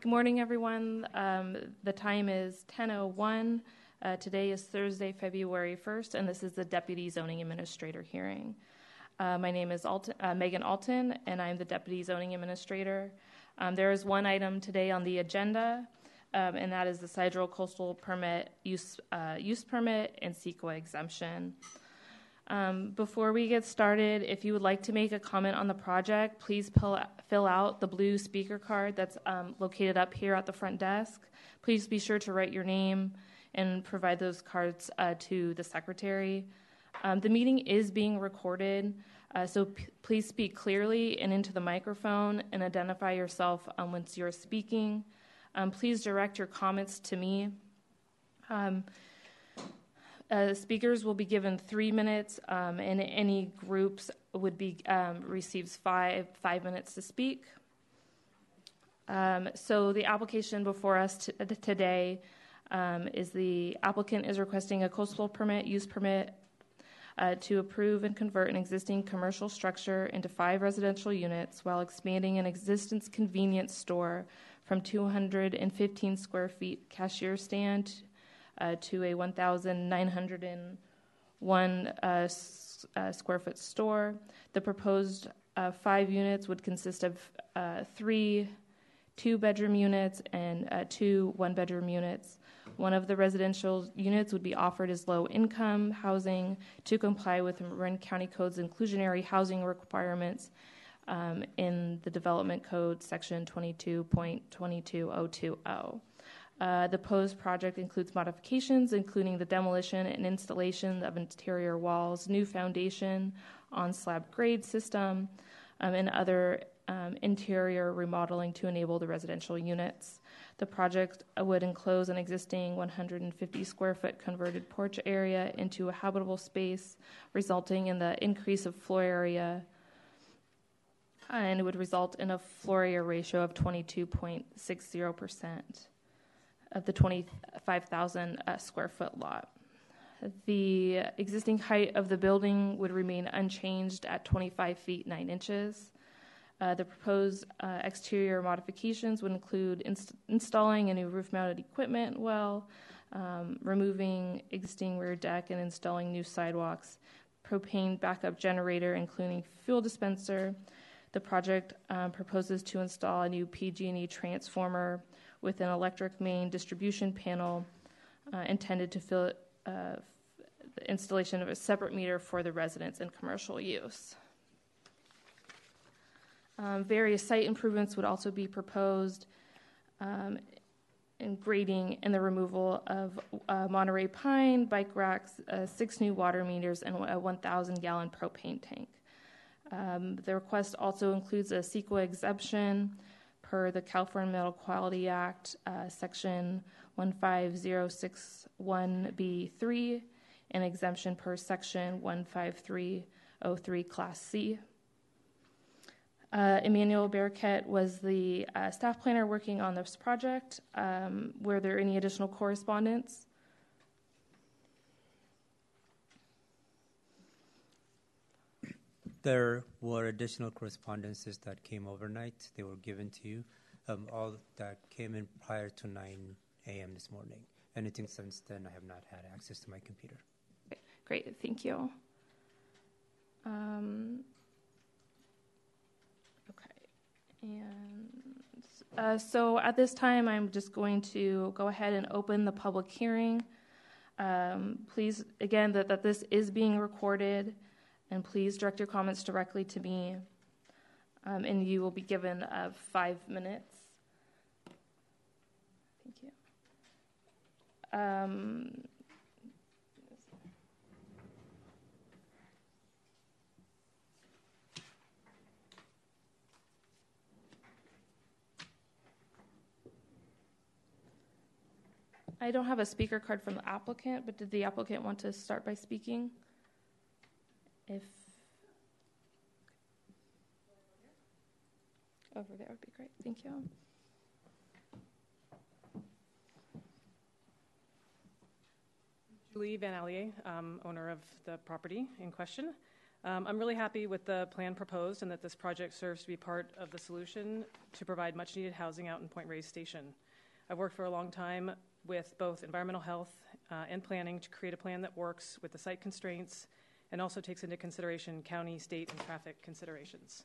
Good morning, everyone. Um, the time is 10:01. Uh, today is Thursday, February 1st, and this is the Deputy Zoning Administrator hearing. Uh, my name is Alton, uh, Megan Alton, and I'm the Deputy Zoning Administrator. Um, there is one item today on the agenda, um, and that is the Sidro Coastal Permit use uh, use permit and CEQA exemption. Um, before we get started, if you would like to make a comment on the project, please fill, fill out the blue speaker card that's um, located up here at the front desk. Please be sure to write your name and provide those cards uh, to the secretary. Um, the meeting is being recorded, uh, so p- please speak clearly and into the microphone and identify yourself um, once you're speaking. Um, please direct your comments to me. Uh, speakers will be given three minutes, um, and any groups would be um, receives five five minutes to speak. Um, so the application before us t- today um, is the applicant is requesting a coastal permit use permit uh, to approve and convert an existing commercial structure into five residential units while expanding an existing convenience store from 215 square feet cashier stand uh, to a 1,901 uh, s- uh, square foot store. The proposed uh, five units would consist of uh, three two bedroom units and two one bedroom units. One of the residential units would be offered as low income housing to comply with Marin County Code's inclusionary housing requirements um, in the Development Code, Section 22.22020. Uh, the proposed project includes modifications, including the demolition and installation of interior walls, new foundation on slab grade system, um, and other um, interior remodeling to enable the residential units. The project would enclose an existing 150 square foot converted porch area into a habitable space, resulting in the increase of floor area, and it would result in a floor area ratio of 22.60 percent of the 25,000 uh, square foot lot. The existing height of the building would remain unchanged at 25 feet 9 inches. Uh, the proposed uh, exterior modifications would include inst- installing a new roof mounted equipment well, um, removing existing rear deck, and installing new sidewalks, propane backup generator, including fuel dispenser. The project um, proposes to install a new PG&E transformer with an electric main distribution panel uh, intended to fill uh, the installation of a separate meter for the residents and commercial use. Um, various site improvements would also be proposed, um, in grading and the removal of uh, Monterey pine, bike racks, uh, six new water meters, and a 1,000 gallon propane tank. Um, the request also includes a CEQA exemption per the California Environmental Quality Act, uh, Section 15061B3, and exemption per Section 15303, Class C. Uh, Emmanuel Barquette was the uh, staff planner working on this project. Um, were there any additional correspondence? There were additional correspondences that came overnight. They were given to you. Um, all that came in prior to 9 a.m. this morning. Anything since then, I have not had access to my computer. Great, thank you. Um, okay, and uh, so at this time, I'm just going to go ahead and open the public hearing. Um, please, again, that, that this is being recorded, and please direct your comments directly to me. Um, and you will be given uh, five minutes. Thank you. Um, I don't have a speaker card from the applicant, but did the applicant want to start by speaking? If over there would be great. Thank you. Julie Van Allier, um, owner of the property in question. Um, I'm really happy with the plan proposed and that this project serves to be part of the solution to provide much needed housing out in Point Reyes Station. I've worked for a long time with both environmental health uh, and planning to create a plan that works with the site constraints and also takes into consideration county, state, and traffic considerations.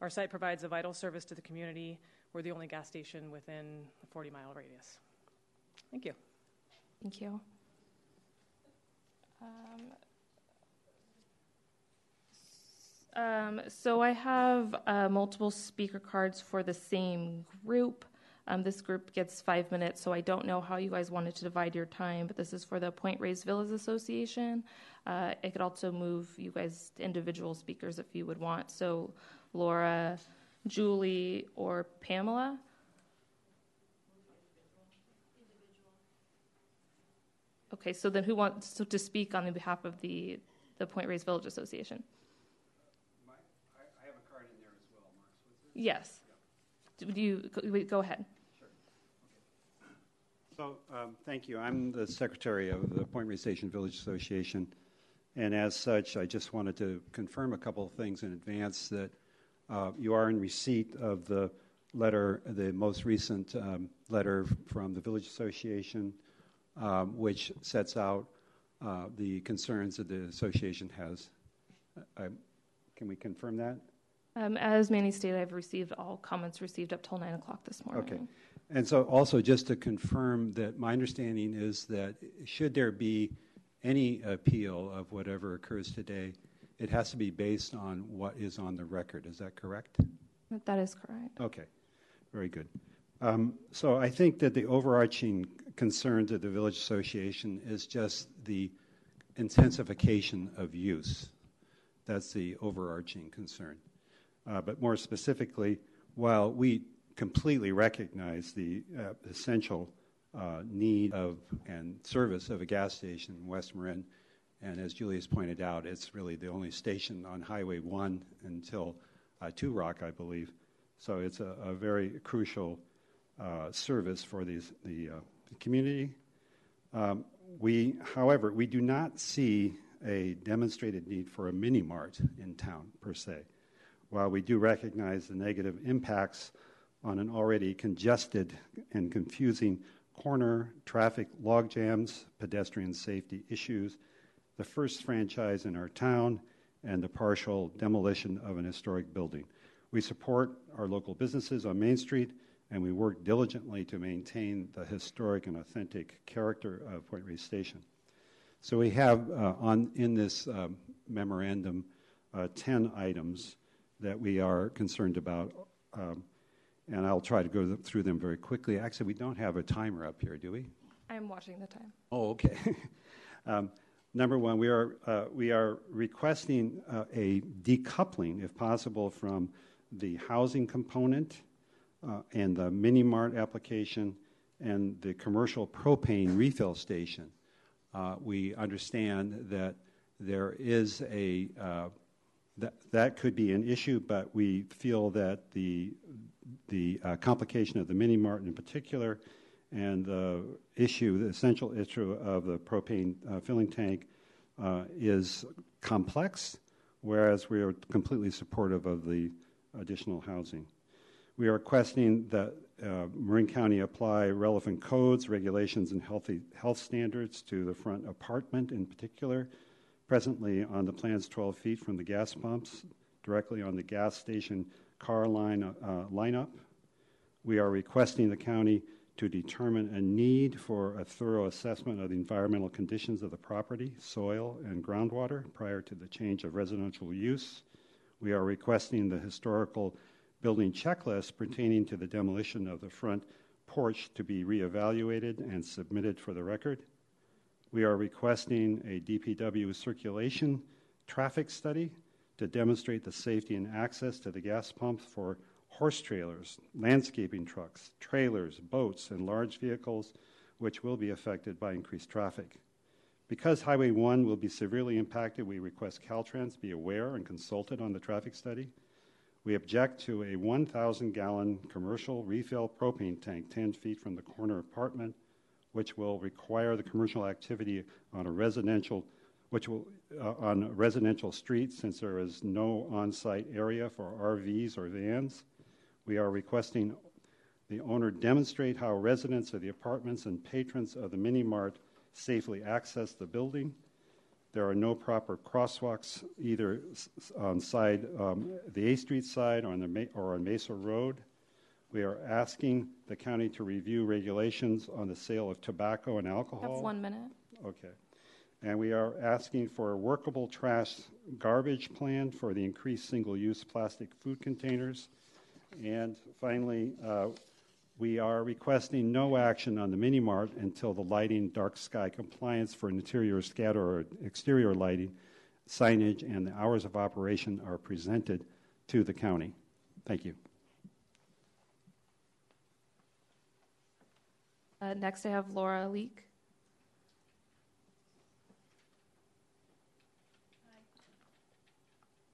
Our site provides a vital service to the community. We're the only gas station within a 40 mile radius. Thank you. Thank you. Um, um, so I have uh, multiple speaker cards for the same group. Um, this group gets five minutes, so I don't know how you guys wanted to divide your time, but this is for the Point Reyes Village Association. Uh, it could also move you guys to individual speakers if you would want. So Laura, Julie, or Pamela. Okay, so then who wants to, speak on the behalf of the, the Point Reyes Village Association? My, I, I have a card in there as well, Mark. Yes. Do you go, ahead? So, um, thank you. I'm the secretary of the Point Station Village Association. And as such, I just wanted to confirm a couple of things in advance that uh, you are in receipt of the letter, the most recent um, letter from the Village Association, um, which sets out uh, the concerns that the association has. Uh, can we confirm that? Um, as Manny stated, I've received all comments received up till 9 o'clock this morning. Okay. And so, also, just to confirm that my understanding is that should there be any appeal of whatever occurs today, it has to be based on what is on the record. Is that correct? That is correct. Okay, very good. Um, so, I think that the overarching concern to the Village Association is just the intensification of use. That's the overarching concern. Uh, but more specifically, while we completely recognize the uh, essential uh, need of and service of a gas station in West Marin, and as Julius pointed out, it's really the only station on Highway 1 until uh, Two Rock, I believe. So it's a, a very crucial uh, service for these, the uh, community. Um, we, however, we do not see a demonstrated need for a mini mart in town per se while we do recognize the negative impacts on an already congested and confusing corner, traffic log jams, pedestrian safety issues, the first franchise in our town, and the partial demolition of an historic building. We support our local businesses on Main Street, and we work diligently to maintain the historic and authentic character of Point Reyes Station. So we have uh, on in this um, memorandum uh, 10 items that we are concerned about. Um, and I'll try to go through them very quickly. Actually, we don't have a timer up here, do we? I'm watching the time. Oh, okay. um, number one, we are, uh, we are requesting uh, a decoupling, if possible, from the housing component uh, and the mini mart application and the commercial propane refill station. Uh, we understand that there is a uh, that, that could be an issue, but we feel that the, the uh, complication of the mini mart in particular and the issue, the essential issue of the propane uh, filling tank uh, is complex, whereas we are completely supportive of the additional housing. We are requesting that uh, Marin County apply relevant codes, regulations, and healthy health standards to the front apartment in particular presently on the plans 12 feet from the gas pumps, directly on the gas station car line uh, lineup. We are requesting the county to determine a need for a thorough assessment of the environmental conditions of the property, soil, and groundwater prior to the change of residential use. We are requesting the historical building checklist pertaining to the demolition of the front porch to be reevaluated and submitted for the record. We are requesting a DPW circulation traffic study to demonstrate the safety and access to the gas pumps for horse trailers, landscaping trucks, trailers, boats, and large vehicles, which will be affected by increased traffic. Because Highway 1 will be severely impacted, we request Caltrans be aware and consulted on the traffic study. We object to a 1,000 gallon commercial refill propane tank 10 feet from the corner apartment which will require the commercial activity on a residential which will, uh, on residential streets, since there is no on-site area for RVs or vans. We are requesting the owner demonstrate how residents of the apartments and patrons of the mini mart safely access the building. There are no proper crosswalks either on side um, the A Street side or on the or on Mesa Road. We are asking the county to review regulations on the sale of tobacco and alcohol. Have one minute. Okay. And we are asking for a workable trash garbage plan for the increased single-use plastic food containers. And finally, uh, we are requesting no action on the mini mart until the lighting dark sky compliance for interior scatter or exterior lighting, signage, and the hours of operation are presented to the county. Thank you. Uh, next, I have Laura Leek.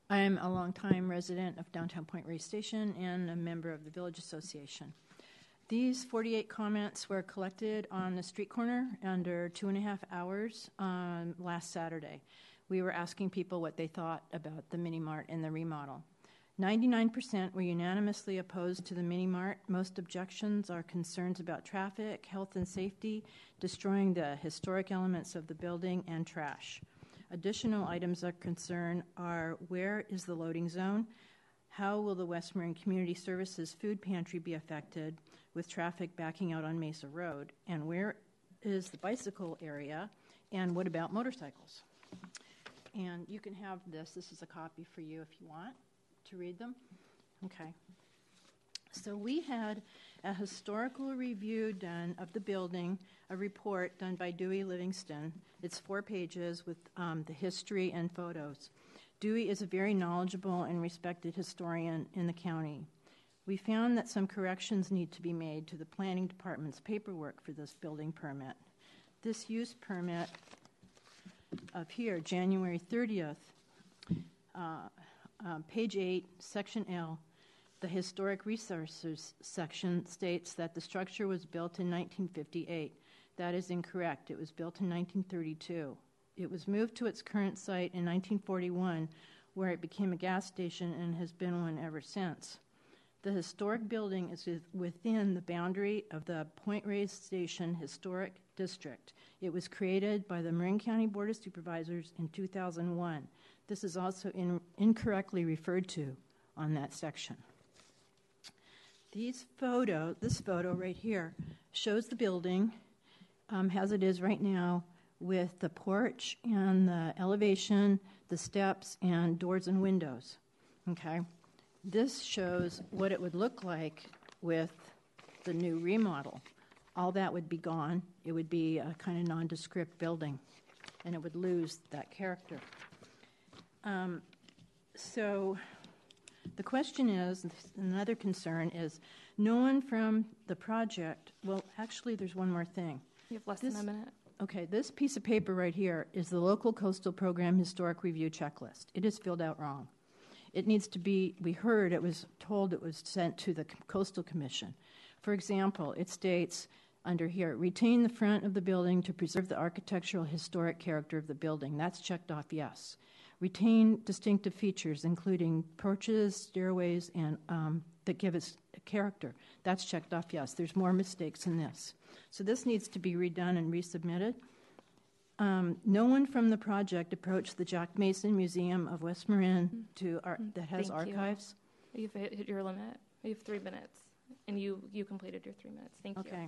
I am a longtime resident of Downtown Point Reyes Station and a member of the Village Association. These 48 comments were collected on the street corner under two and a half hours on last Saturday. We were asking people what they thought about the mini mart and the remodel. 99% were unanimously opposed to the mini mart. Most objections are concerns about traffic, health and safety, destroying the historic elements of the building, and trash. Additional items of concern are where is the loading zone? How will the West Marin Community Services food pantry be affected with traffic backing out on Mesa Road? And where is the bicycle area? And what about motorcycles? And you can have this. This is a copy for you if you want to read them. Okay. So we had a historical review done of the building, a report done by Dewey Livingston. It's four pages with um, the history and photos. Dewey is a very knowledgeable and respected historian in the county. We found that some corrections need to be made to the planning department's paperwork for this building permit. This use permit up here, January 30th, uh, uh, page 8, section L, the Historic Resources section states that the structure was built in 1958. That is incorrect. It was built in 1932. It was moved to its current site in 1941, where it became a gas station and has been one ever since. The historic building is within the boundary of the Point Reyes Station Historic District. It was created by the Marin County Board of Supervisors in 2001. This is also in, incorrectly referred to on that section. These photo, this photo right here, shows the building um, as it is right now with the porch and the elevation, the steps, and doors and windows. Okay? This shows what it would look like with the new remodel. All that would be gone. It would be a kind of nondescript building, and it would lose that character. Um, so the question is another concern is no one from the project, well, actually, there's one more thing. You have less This- than a minute. Okay, this piece of paper right here is the local coastal program historic review checklist. It is filled out wrong. It needs to be, we heard it was told it was sent to the coastal commission. For example, it states under here retain the front of the building to preserve the architectural historic character of the building. That's checked off yes. Retain distinctive features, including porches, stairways, and um, that give it a character. That's checked off yes. There's more mistakes in this. So this needs to be redone and resubmitted. Um, no one from the project approached the Jack Mason Museum of West Marin to ar- Mm, that has thank archives. You've hit, your limit. You have three minutes, and you you completed your three minutes. Thank you. Okay,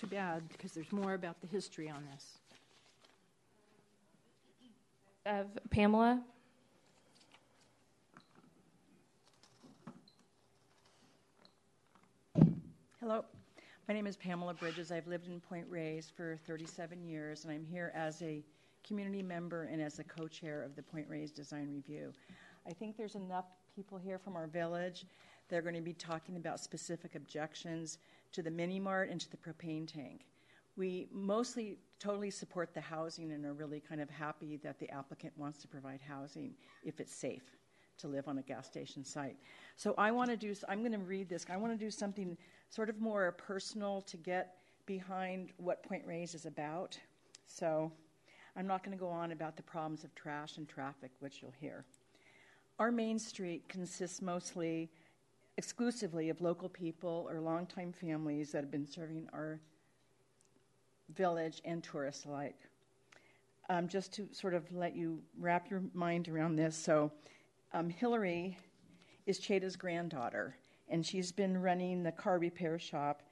too bad because there's more about the history on this. Have Pamela. Hello, my name is Pamela Bridges. I've lived in Point Reyes for 37 years, and I'm here as a community member and as a co-chair of the Point Reyes Design Review. I think there's enough people here from our village They're going to be talking about specific objections to the mini mart and to the propane tank. We mostly totally support the housing and are really kind of happy that the applicant wants to provide housing if it's safe to live on a gas station site. So I want to do, I'm going to read this. I want to do something sort of more personal to get behind what Point Reyes is about. So I'm not going to go on about the problems of trash and traffic, which you'll hear. Our main street consists mostly, exclusively of local people or longtime families that have been serving our village and tourists alike. Um, just to sort of let you wrap your mind around this, so um, Hillary is Cheda's granddaughter, and she's been running the car repair shop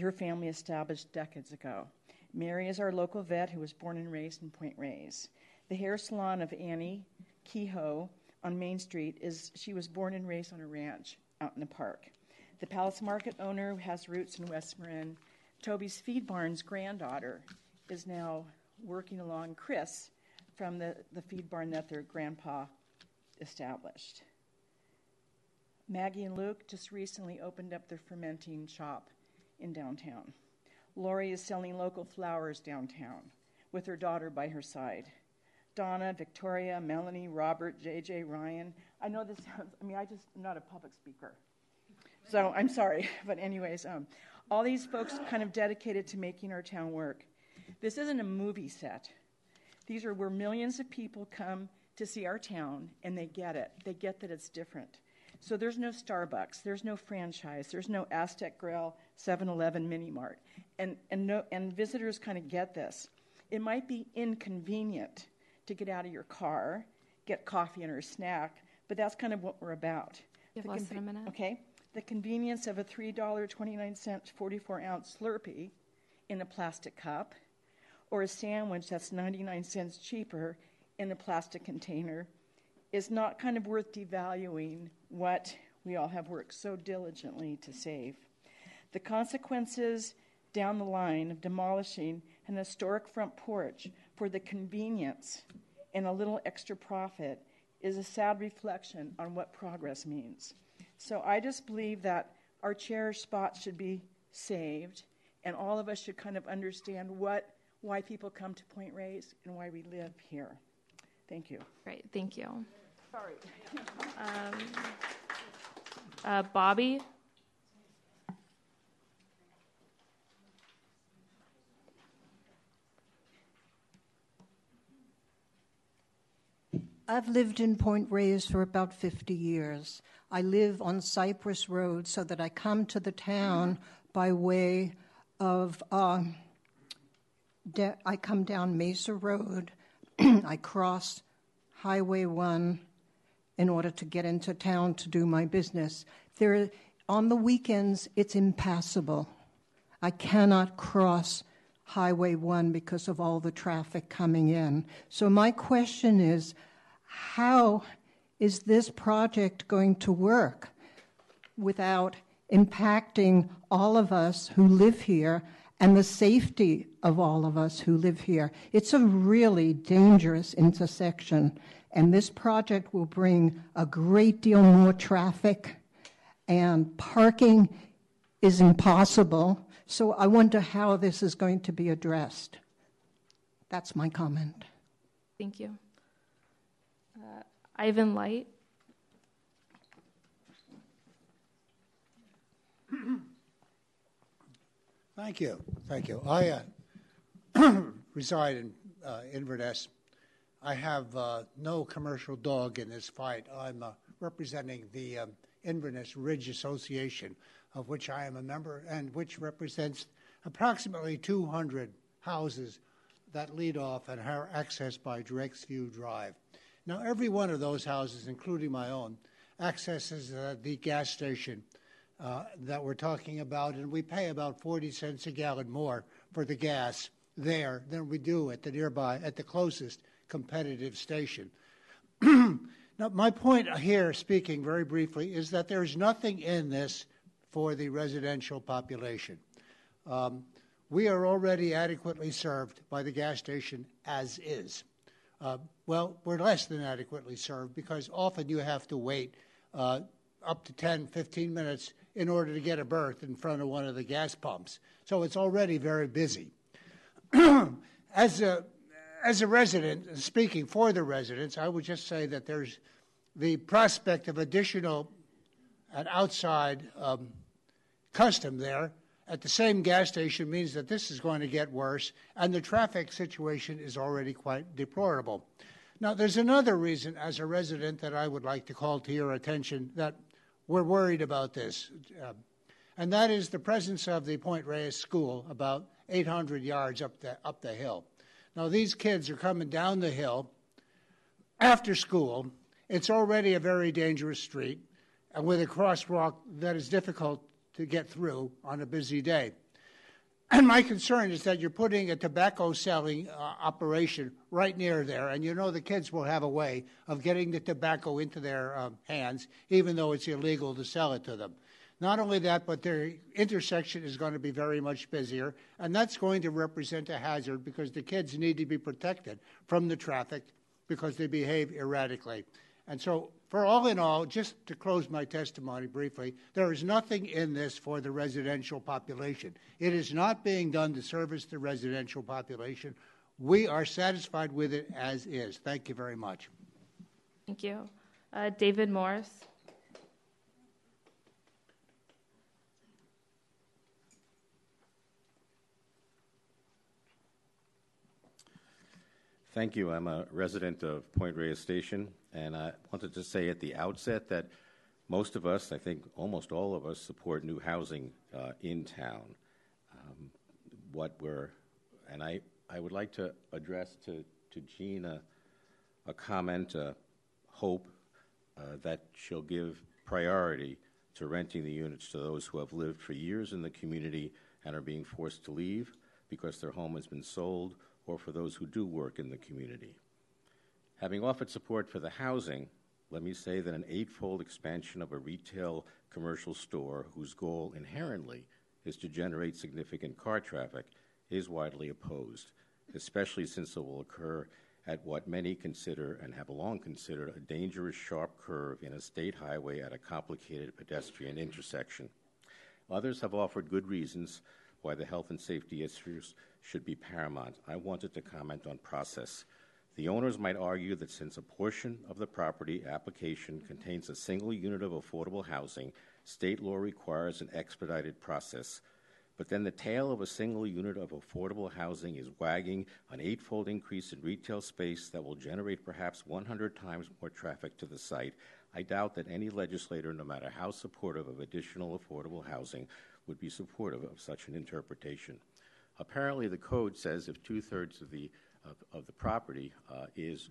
her family established decades ago. Mary is our local vet who was born and raised in Point Reyes. The hair salon of Annie Kehoe on Main Street is she was born and raised on a ranch out in the park. The Palace Market owner has roots in West Marin. Toby's Feed Barn's granddaughter is now working along Chris from the, the feed barn that their grandpa established. Maggie and Luke just recently opened up their fermenting shop in downtown. Lori is selling local flowers downtown with her daughter by her side. Donna, Victoria, Melanie, Robert, JJ, Ryan. I know this sounds, I mean, I just, I'm not a public speaker. So I'm sorry. But, anyways, um, all these folks kind of dedicated to making our town work. This isn't a movie set. These are where millions of people come to see our town and they get it. They get that it's different. So there's no Starbucks, there's no franchise, there's no Aztec Grill, 7-Eleven, Mini Mart, and and no and visitors kind of get this. It might be inconvenient to get out of your car, get coffee and or snack, but that's kind of what we're about. You have The less than a minute. Okay, the convenience of a three dollar twenty nine cent forty four ounce Slurpee in a plastic cup, or a sandwich that's ninety nine cents cheaper in a plastic container is not kind of worth devaluing what we all have worked so diligently to save. The consequences down the line of demolishing an historic front porch for the convenience and a little extra profit is a sad reflection on what progress means. So I just believe that our cherished spots should be saved, and all of us should kind of understand what why people come to Point Reyes and why we live here. Thank you. Great, thank you. Sorry. Um, Uh, Bobby? I've lived in Point Reyes for about 50 years. I live on Cypress Road so that I come to the town by way of, uh, da- I come down Mesa Road, I cross Highway 1 in order to get into town to do my business. There, on the weekends, it's impassable. I cannot cross Highway 1 because of all the traffic coming in. So, my question is how is this project going to work without impacting all of us who live here and the safety of all of us who live here? It's a really dangerous intersection, and this project will bring a great deal more traffic, and parking is impossible. So I wonder how this is going to be addressed. That's my comment. Thank you. Ivan Light? Thank you, thank you. I uh, reside in uh, Inverness. I have uh, no commercial dog in this fight. I'm uh, representing the um, Inverness Ridge Association, of which I am a member, and which represents approximately 200 houses that lead off and are accessed by Drakesview Drive. Now, every one of those houses, including my own, accesses uh, the gas station uh, that we're talking about, and we pay about 40 cents a gallon more for the gas there than we do at the nearby, at the closest competitive station. now, my point here, speaking very briefly, is that there's nothing in this for the residential population. Um, we are already adequately served by the gas station as is. Uh, well, we're less than adequately served because often you have to wait uh, up to 10, 15 minutes in order to get a berth in front of one of the gas pumps. So it's already very busy. as, a, as a resident, speaking for the residents, I would just say that there's the prospect of additional, an outside um, custom there at the same gas station means that this is going to get worse, and the traffic situation is already quite deplorable. Now, there's another reason, as a resident, that I would like to call to your attention that we're worried about this, uh, and that is the presence of the Point Reyes School about 800 yards up the, up the hill. Now, these kids are coming down the hill after school. It's already a very dangerous street, and with a crosswalk that is difficult to get through on a busy day. And my concern is that you're putting a tobacco selling uh, operation right near there, and you know the kids will have a way of getting the tobacco into their um, hands, even though it's illegal to sell it to them. Not only that, but their intersection is going to be very much busier, and that's going to represent a hazard because the kids need to be protected from the traffic because they behave erratically. And so, for all in all, just to close my testimony briefly, there is nothing in this for the residential population. It is not being done to service the residential population. We are satisfied with it as is. Thank you very much. Thank you. Uh, David Morris. Thank you. I'm a resident of Point Reyes Station, and I wanted to say at the outset that most of us, I think almost all of us, support new housing uh, in town. Um, what we're, and I, I would like to address to, to Jean a, a comment, a hope uh, that she'll give priority to renting the units to those who have lived for years in the community and are being forced to leave because their home has been sold or for those who do work in the community. Having offered support for the housing, let me say that an eightfold expansion of a retail commercial store whose goal inherently is to generate significant car traffic is widely opposed, especially since it will occur at what many consider and have long considered a dangerous sharp curve in a state highway at a complicated pedestrian intersection. Others have offered good reasons why the health and safety issues should be paramount. I wanted to comment on process. The owners might argue that since a portion of the property application contains a single unit of affordable housing, state law requires an expedited process. But then the tail of a single unit of affordable housing is wagging an eightfold increase in retail space that will generate perhaps 100 times more traffic to the site. I doubt that any legislator, no matter how supportive of additional affordable housing, would be supportive of such an interpretation. Apparently, the code says if two thirds of the of, of, the property uh, is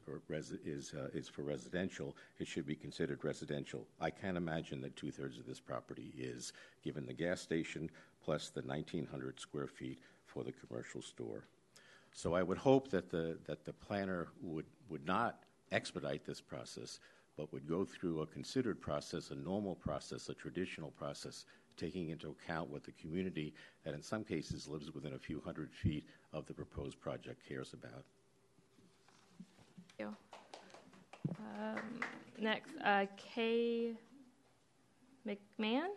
is uh, is for residential, it should be considered residential. I can't imagine that two thirds of this property is, given the gas station plus the 1,900 square feet for the commercial store. So I would hope that the that the planner would would not expedite this process, but would go through a considered process, a normal process, a traditional process taking into account what the community that in some cases lives within a few hundred feet of the proposed project cares about. Thank you. Um, next, uh, Kay McMahon.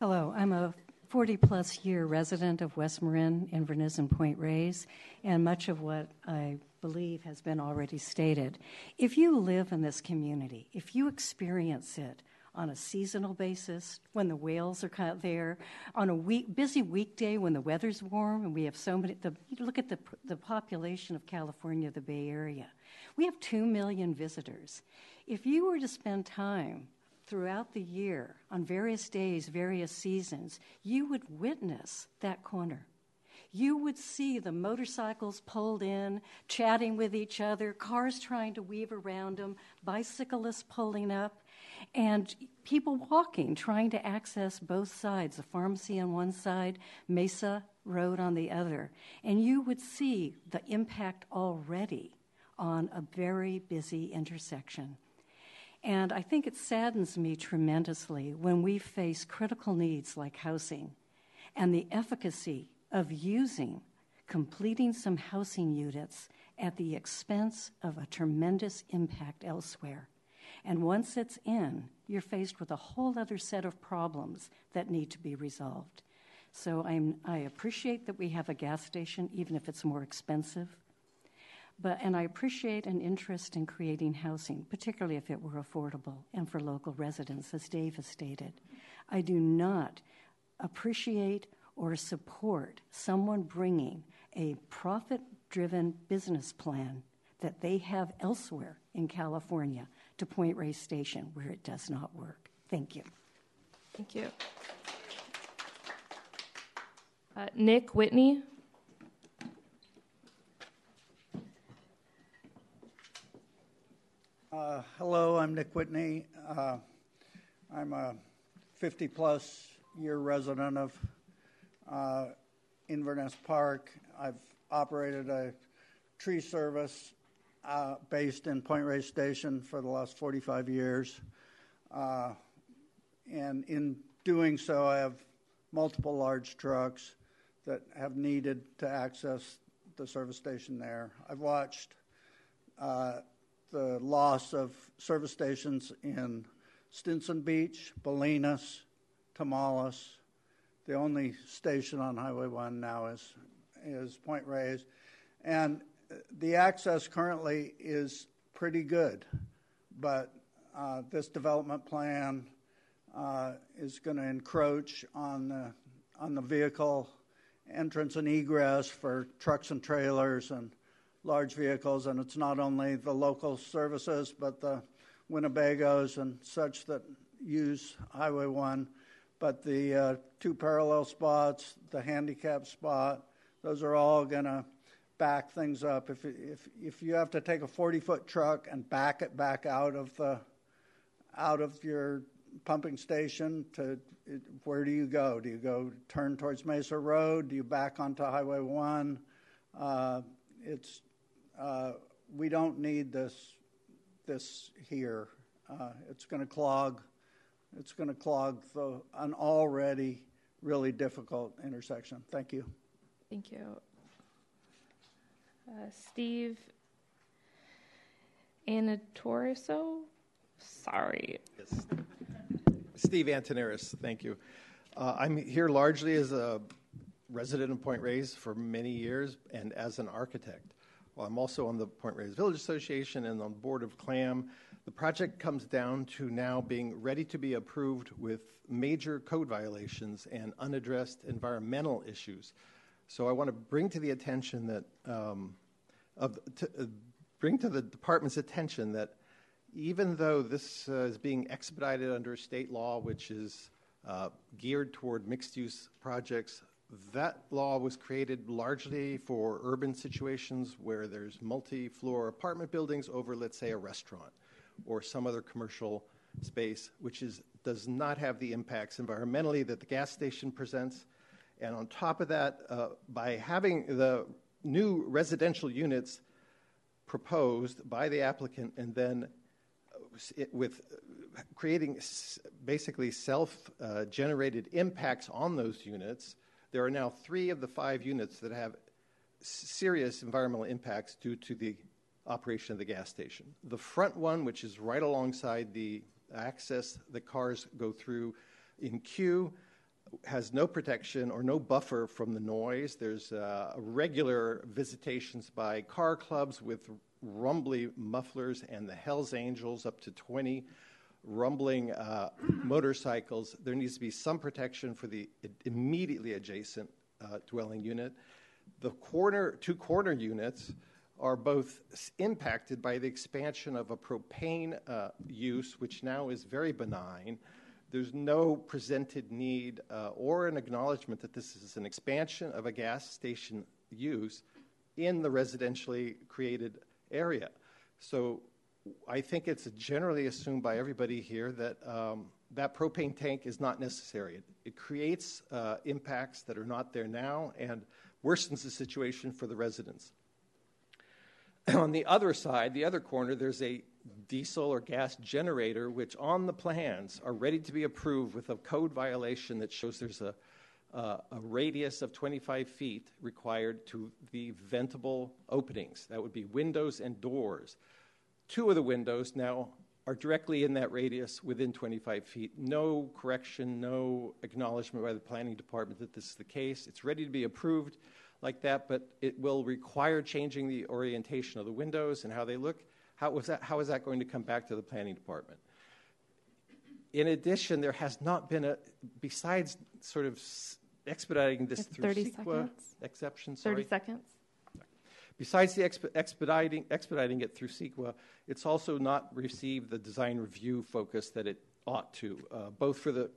Hello, I'm a 40 plus year resident of West Marin, Inverness, and Point Reyes, and much of what I believe has been already stated. If you live in this community, if you experience it on a seasonal basis, when the whales are of there, on a week, busy weekday when the weather's warm and we have so many, the, look at the, the population of California, the Bay Area. We have 2 million visitors. If you were to spend time throughout the year on various days, various seasons, you would witness that corner you would see the motorcycles pulled in, chatting with each other, cars trying to weave around them, bicyclists pulling up, and people walking, trying to access both sides the pharmacy on one side, Mesa Road on the other. And you would see the impact already on a very busy intersection. And I think it saddens me tremendously when we face critical needs like housing and the efficacy of using completing some housing units at the expense of a tremendous impact elsewhere. And once it's in, you're faced with a whole other set of problems that need to be resolved. So I'm, I appreciate that we have a gas station, even if it's more expensive. But, and I appreciate an interest in creating housing, particularly if it were affordable and for local residents, as Dave has stated. I do not appreciate or support someone bringing a profit driven business plan that they have elsewhere in California to Point Reyes Station where it does not work. Thank you. Thank you. Uh, Nick Whitney. Uh, hello, I'm Nick Whitney. Uh, I'm a 50 plus year resident of uh, Inverness Park. I've operated a tree service uh, based in Point Reyes Station for the last 45 years. Uh, and in doing so, I have multiple large trucks that have needed to access the service station there. I've watched uh, the loss of service stations in Stinson Beach, Bolinas, Tomales. The only station on Highway 1 now is, is Point Reyes. And the access currently is pretty good, but uh, this development plan uh, is going to encroach on the, on the vehicle entrance and egress for trucks and trailers and large vehicles, and it's not only the local services, but the Winnebagos and such that use Highway 1, but the uh, two parallel spots, the handicap spot, those are all going to back things up. If, if, if you have to take a 40 foot truck and back it back out of, the, out of your pumping station to where do you go? Do you go turn towards Mesa Road? Do you back onto Highway 1? Uh, it's uh, we don't need this this here. Uh, it's going to clog. It's going to clog the, an already really difficult intersection. Thank you. Thank you. Uh, Steve Anatoriso? Sorry. Yes. Steve Antonaris, thank you. Uh, I'm here largely as a resident of Point Reyes for many years and as an architect. Well, I'm also on the Point Reyes Village Association and on the board of CLAM. The project comes down to now being ready to be approved with major code violations and unaddressed environmental issues. So I want to bring to the attention that um, of to, uh, bring to the department's attention that even though this uh, is being expedited under state law, which is uh, geared toward mixed-use projects, that law was created largely for urban situations where there's multi floor apartment buildings over, let's say, a restaurant or some other commercial space, which is, does not have the impacts environmentally that the gas station presents. And on top of that, uh, by having the new residential units proposed by the applicant and then uh, with uh, creating basically self uh, generated impacts on those units, there are now three of the five units that have serious environmental impacts due to the operation of the gas station. The front one, which is right alongside the access the cars go through in queue, has no protection or no buffer from the noise. There's uh, regular visitations by car clubs with rumbly mufflers and the Hells Angels up to 20 rumbling uh, motorcycles, there needs to be some protection for the immediately adjacent uh, dwelling unit. The corner, two corner units are both impacted by the expansion of a propane uh, use, which now is very benign. There's no presented need uh, or an acknowledgement that this is an expansion of a gas station use in the residentially created area. So I think it's generally assumed by everybody here that um, that propane tank is not necessary. It, it creates uh, impacts that are not there now and worsens the situation for the residents. on the other side, the other corner, there's a diesel or gas generator, which on the plans are ready to be approved with a code violation that shows there's a, uh, a radius of 25 feet required to the ventable openings. That would be windows and doors. Two of the windows now are directly in that radius within 25 feet. No correction, no acknowledgement by the planning department that this is the case. It's ready to be approved. Like that, but it will require changing the orientation of the windows and how they look. How, was that, how is that going to come back to the planning department? In addition, there has not been a, besides sort of expediting this It's through 30 CEQA seconds. exception, sorry. 30 seconds. Besides the exp- expediting, expediting it through CEQA, it's also not received the design review focus that it ought to, uh, both for the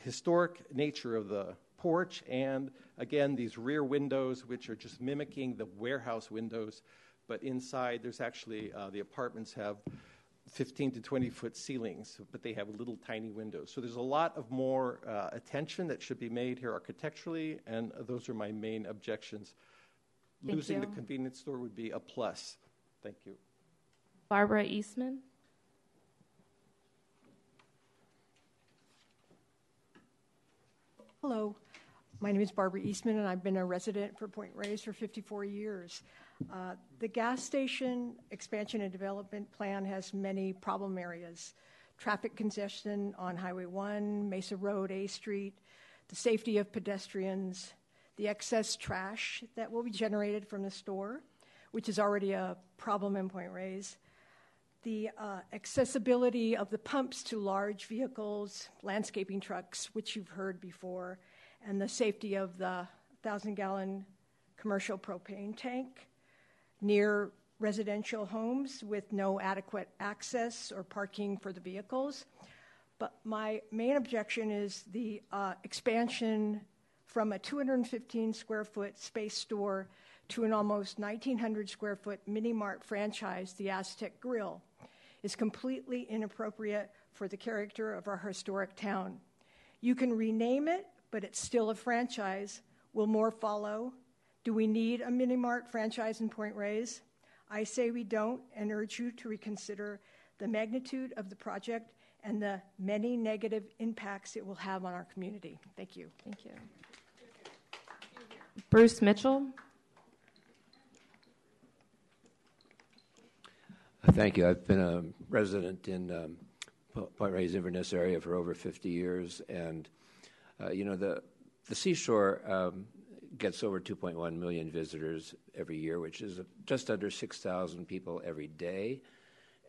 historic nature of the porch and, again, these rear windows, which are just mimicking the warehouse windows. But inside, there's actually, uh, the apartments have 15 to 20 foot ceilings, but they have little tiny windows. So there's a lot of more uh, attention that should be made here architecturally, and those are my main objections. Thank Losing the convenience store would be a plus. Thank you. Barbara Eastman. Hello, my name is Barbara Eastman, and I've been a resident for Point Reyes for 54 years. Uh, the gas station expansion and development plan has many problem areas traffic congestion on Highway 1, Mesa Road, A Street, the safety of pedestrians, the excess trash that will be generated from the store, which is already a problem in Point Reyes the uh, accessibility of the pumps to large vehicles, landscaping trucks, which you've heard before, and the safety of the 1,000 gallon commercial propane tank near residential homes with no adequate access or parking for the vehicles. But my main objection is the uh, expansion from a 215 square foot space store to an almost 1,900 square foot mini mart franchise, the Aztec Grill, is completely inappropriate for the character of our historic town. You can rename it, but it's still a franchise. Will more follow? Do we need a mini mart franchise in Point Reyes? I say we don't and urge you to reconsider the magnitude of the project and the many negative impacts it will have on our community. Thank you. Thank you. Bruce Mitchell. Thank you. I've been a resident in um, Point Reyes Inverness area for over 50 years, and uh, you know the the seashore um, gets over 2.1 million visitors every year, which is just under 6,000 people every day.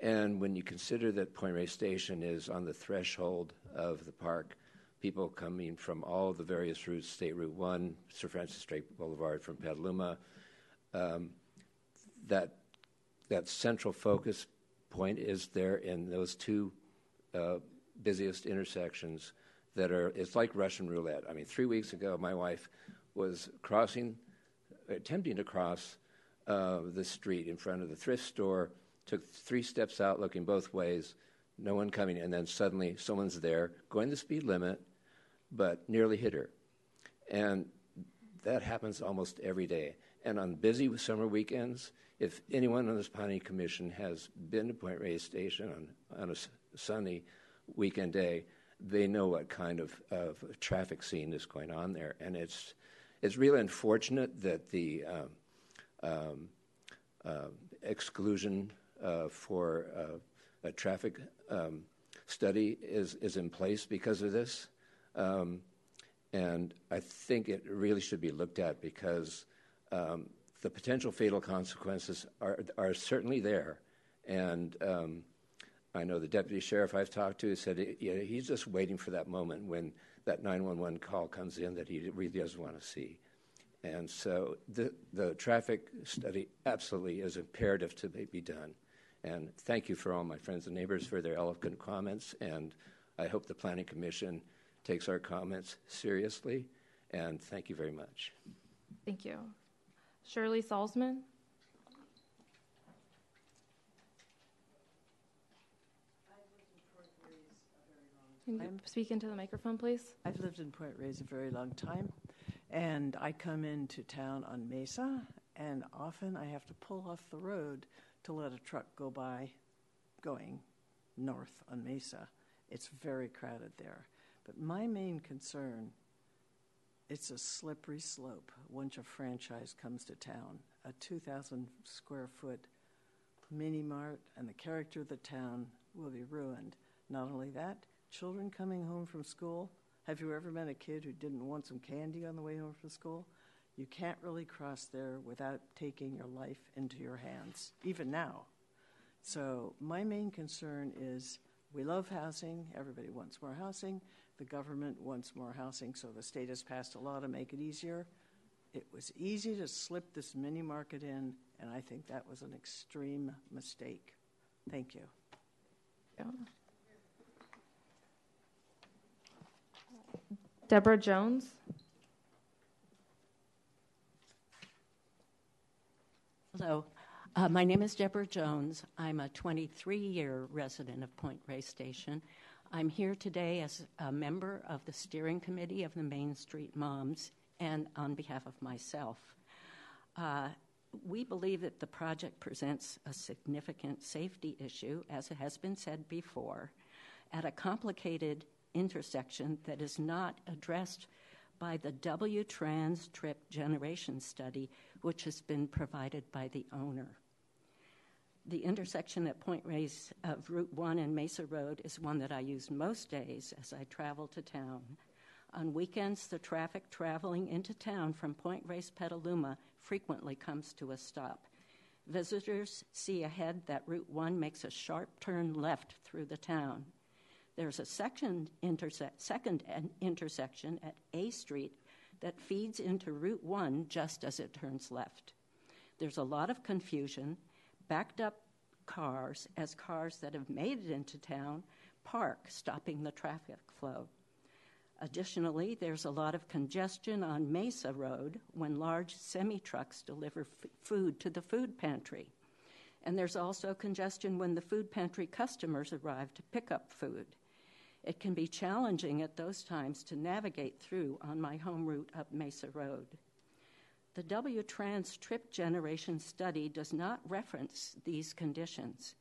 And when you consider that Point Reyes Station is on the threshold of the park, people coming from all the various routes, State Route 1, Sir Francis Drake Boulevard from Petaluma, um, that that central focus point is there in those two uh, busiest intersections that are it's like russian roulette. I mean three weeks ago my wife was crossing attempting to cross uh, the street in front of the thrift store took three steps out looking both ways no one coming and then suddenly someone's there going the speed limit but nearly hit her. And that happens almost every day. And on busy summer weekends if anyone on this planning commission has been to Point Reyes Station on, on a sunny weekend day, they know what kind of, of traffic scene is going on there. And it's, it's really unfortunate that the um, um, uh, exclusion uh, for uh, a traffic um, study is, is in place because of this. Um, and I think it really should be looked at because um, the potential fatal consequences are, are certainly there. And um, I know the deputy sheriff I've talked to said you know, he's just waiting for that moment when that 911 call comes in that he really doesn't want to see. And so the, the traffic study absolutely is imperative to be done. And thank you for all my friends and neighbors for their eloquent comments. And I hope the Planning Commission takes our comments seriously. And thank you very much. Thank you. Shirley Salzman. Can you I'm- speak into the microphone, please? I've lived in Point Reyes a very long time, and I come into town on Mesa, and often I have to pull off the road to let a truck go by going north on Mesa. It's very crowded there. But my main concern it's a slippery slope once a franchise comes to town. A 2,000 square foot mini mart and the character of the town will be ruined. Not only that, children coming home from school. Have you ever met a kid who didn't want some candy on the way home from school? You can't really cross there without taking your life into your hands, even now. So, my main concern is we love housing, everybody wants more housing, the government wants more housing, so the state has passed a law to make it easier. It was easy to slip this mini market in, and I think that was an extreme mistake. Thank you. Yeah. Deborah Jones. Hello. Uh, my name is Deborah Jones. I'm a 23 year resident of Point Reyes Station. I'm here today as a member of the steering committee of the Main Street Moms and on behalf of myself. Uh, we believe that the project presents a significant safety issue, as it has been said before, at a complicated intersection that is not addressed by the W Trans Trip Generation Study, which has been provided by the owner. The intersection at Point Reyes of Route 1 and Mesa Road is one that I use most days as I travel to town. On weekends, the traffic traveling into town from Point Reyes Petaluma frequently comes to a stop. Visitors see ahead that Route 1 makes a sharp turn left through the town. There's a second, interse- second intersection at A Street that feeds into Route 1 just as it turns left. There's a lot of confusion, backed up cars as cars that have made it into town park, stopping the traffic flow. Additionally, there's a lot of congestion on Mesa Road when large semi trucks deliver f- food to the food pantry. And there's also congestion when the food pantry customers arrive to pick up food. It can be challenging at those times to navigate through on my home route up Mesa Road. The W Trans Trip Generation study does not reference these conditions.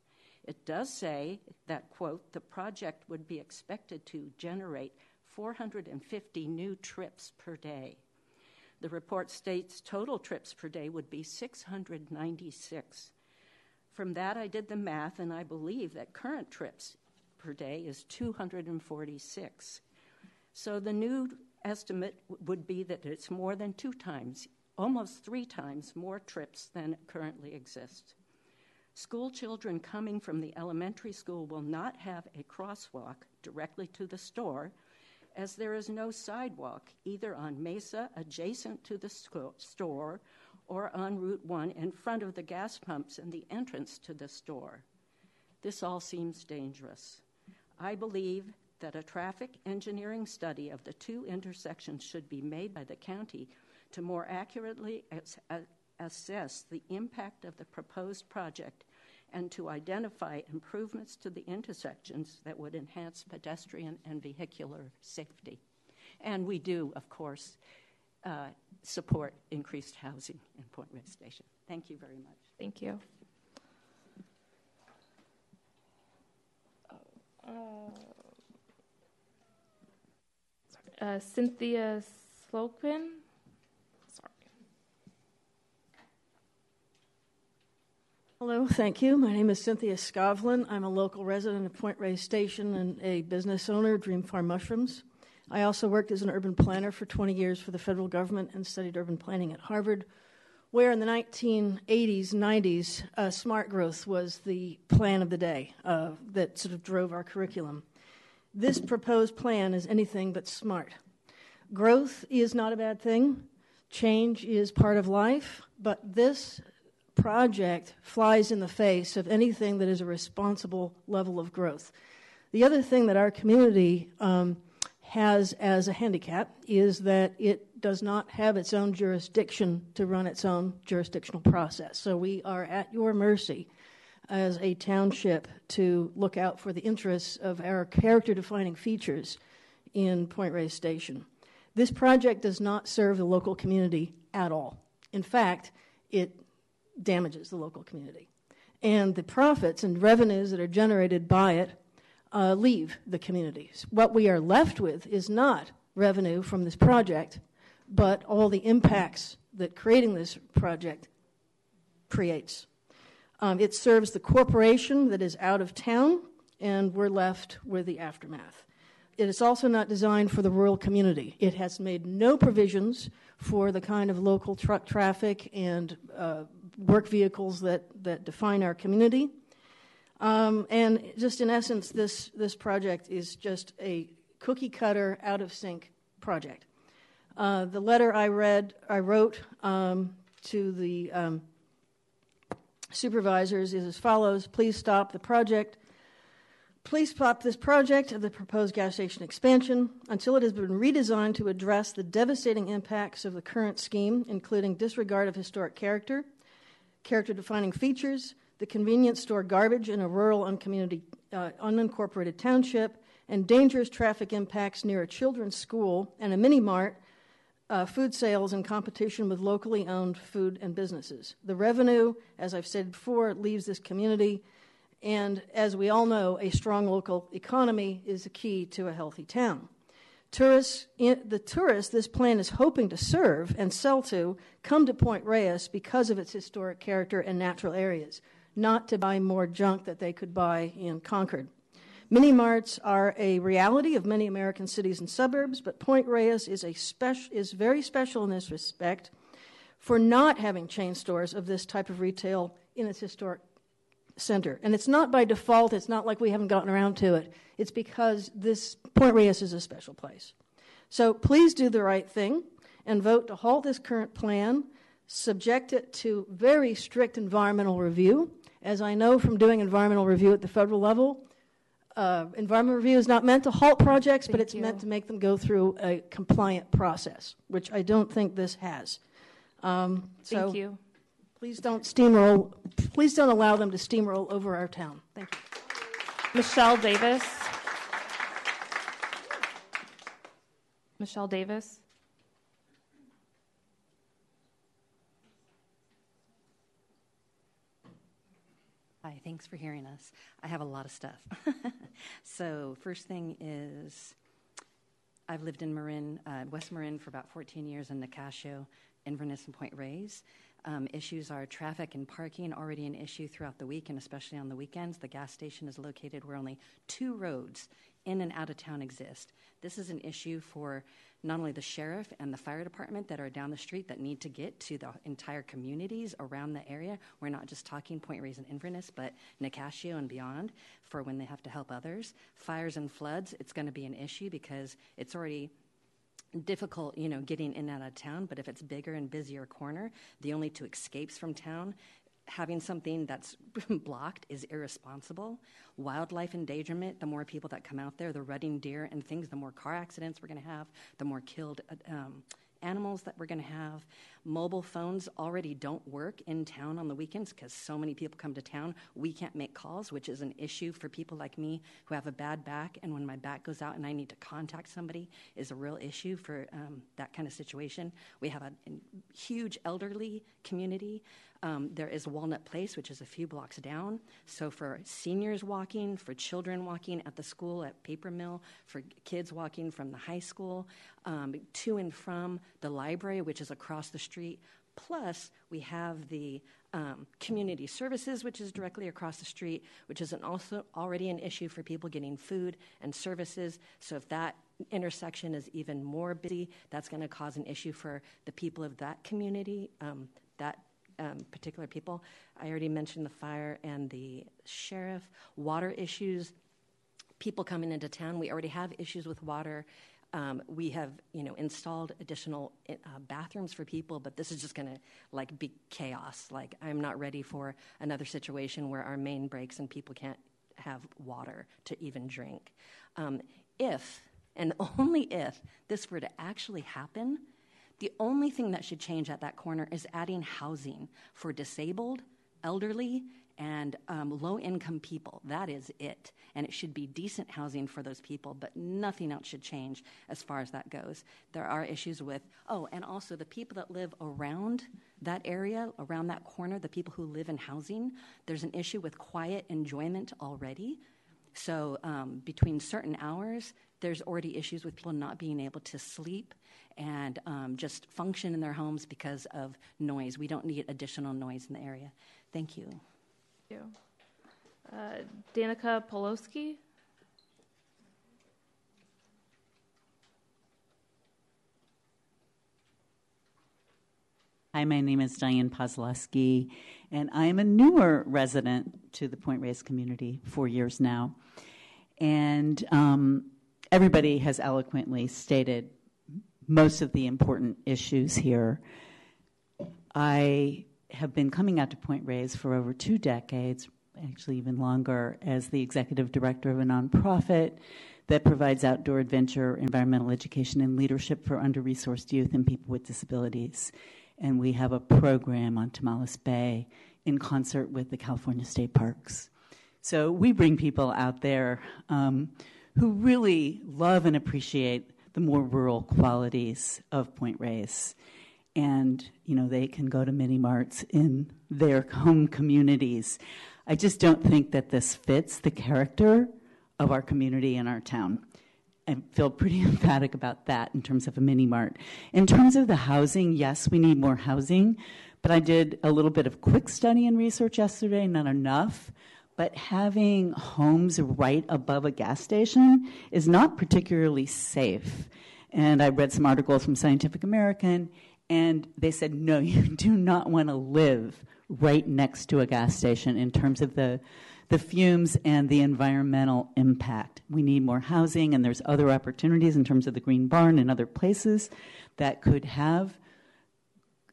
It does say that, quote, the project would be expected to generate 450 new trips per day. The report states total trips per day would be 696. From that, I did the math, and I believe that current trips per day is 246. So the new estimate would be that it's more than two times, almost three times more trips than currently exist. School children coming from the elementary school will not have a crosswalk directly to the store as there is no sidewalk either on Mesa adjacent to the store or on Route 1 in front of the gas pumps and the entrance to the store. This all seems dangerous. I believe that a traffic engineering study of the two intersections should be made by the county to more accurately assess the impact of the proposed project and to identify improvements to the intersections that would enhance pedestrian and vehicular safety. And we do, of course, uh, support increased housing in Point Reyes Station. Thank you very much. Thank you. Uh, uh, Cynthia Slocum. Hello, thank you. My name is Cynthia Scovlin. I'm a local resident of Point Reyes Station and a business owner, Dream Farm Mushrooms. I also worked as an urban planner for 20 years for the federal government and studied urban planning at Harvard, where in the 1980s, 90s, uh, smart growth was the plan of the day uh, that sort of drove our curriculum. This proposed plan is anything but smart. Growth is not a bad thing, change is part of life, but this project flies in the face of anything that is a responsible level of growth. The other thing that our community um, has as a handicap is that it does not have its own jurisdiction to run its own jurisdictional process. So we are at your mercy as a township to look out for the interests of our character defining features in Point Reyes Station. This project does not serve the local community at all. In fact, it damages the local community. And the profits and revenues that are generated by it uh, leave the communities. What we are left with is not revenue from this project, but all the impacts that creating this project creates. Um, it serves the corporation that is out of town, and we're left with the aftermath. it is also not designed for the rural community. It has made no provisions for the kind of local truck traffic and uh, work vehicles that, that define our community. Um, and just in essence, this, this project is just a cookie cutter, out of sync project. Uh, the letter I read, I wrote um, to the um, supervisors is as follows Please stop the project. Please stop this project of the proposed gas station expansion until it has been redesigned to address the devastating impacts of the current scheme, including disregard of historic character, character defining features, the convenience store garbage in a rural uncommunity, uh, unincorporated township, and dangerous traffic impacts near a children's school and a mini mart, uh, food sales in competition with locally owned food and businesses. The revenue, as I've said before, leaves this community. And as we all know, a strong local economy is the key to a healthy town. Tourists, the tourists this plan is hoping to serve and sell to come to Point Reyes because of its historic character and natural areas, not to buy more junk that they could buy in Concord. Mini marts are a reality of many American cities and suburbs, but Point Reyes is, a spec- is very special in this respect for not having chain stores of this type of retail in its historic center. And it's not by default, it's not like we haven't gotten around to it. It's because this Point Reyes is a special place. So please do the right thing and vote to halt this current plan, subject it to very strict environmental review. As I know from doing environmental review at the federal level, uh, environment review is not meant to halt projects, Thank but it's you. meant to make them go through a compliant process, which I don't think this has. Um, so Thank you. Please don't steamroll. Please don't allow them to steamroll over our town. Thank you. Michelle Davis. Michelle Davis. Hi, thanks for hearing us. I have a lot of stuff. so, first thing is I've lived in Marin, uh, West Marin for about 14 years in Nicasio, Inverness, and Point Reyes. Um, issues are traffic and parking, already an issue throughout the week and especially on the weekends. The gas station is located where only two roads in and out of town exist. This is an issue for not only the sheriff and the fire department that are down the street that need to get to the entire communities around the area. We're not just talking Point Reyes and Inverness, but Nicasio and beyond for when they have to help others. Fires and floods, it's going to be an issue because it's already difficult, you know, getting in and out of town. But if it's bigger and busier corner, the only two escapes from town having something that's blocked is irresponsible. Wildlife endangerment, the more people that come out there, the rutting deer and things, the more car accidents we're going to have, the more killed uh, um, animals that we're going to have. Mobile phones already don't work in town on the weekends because so many people come to town. We can't make calls, which is an issue for people like me who have a bad back. And when my back goes out and I need to contact somebody, is a real issue for um, that kind of situation. We have a, a huge elderly community. Um, there is Walnut Place, which is a few blocks down. So for seniors walking, for children walking at the school at Paper Mill, for kids walking from the high school, um, to and from the library, which is across the street. Plus, we have the um, community services, which is directly across the street, which is an also already an issue for people getting food and services. So if that intersection is even more busy, that's going to cause an issue for the people of that community, um, that um, particular people. I already mentioned the fire and the sheriff, water issues, people coming into town. We already have issues with water. Um, we have, you know, installed additional uh, bathrooms for people, but this is just going to like be chaos. Like I'm not ready for another situation where our main breaks and people can't have water to even drink. Um, if and only if this were to actually happen, the only thing that should change at that corner is adding housing for disabled, elderly, and um, low income people. That is it. And it should be decent housing for those people, but nothing else should change as far as that goes. There are issues with, oh, and also the people that live around that area, around that corner, the people who live in housing, there's an issue with quiet enjoyment already. So um, between certain hours, there's already issues with people not being able to sleep and um, just function in their homes because of noise. We don't need additional noise in the area. Thank you. Thank you. Uh, Danica Polowski. Hi, my name is Diane Kozlowski, and I am a newer resident to the Point Reyes community, four years now. And um, everybody has eloquently stated most of the important issues here. I have been coming out to Point Reyes for over two decades, actually even longer, as the executive director of a nonprofit that provides outdoor adventure, environmental education, and leadership for under resourced youth and people with disabilities. And we have a program on Tomales Bay in concert with the California State Parks. So we bring people out there um, who really love and appreciate the more rural qualities of Point Reyes. And, you know, they can go to mini marts in their home communities. I just don't think that this fits the character of our community and our town. I feel pretty emphatic about that in terms of a mini mart. In terms of the housing, yes, we need more housing, but I did a little bit of quick study and research yesterday, not enough. But having homes right above a gas station is not particularly safe. And I read some articles from Scientific American, and they said, no, you do not want to live right next to a gas station in terms of the the fumes and the environmental impact. We need more housing, and there's other opportunities in terms of the Green Barn and other places that could have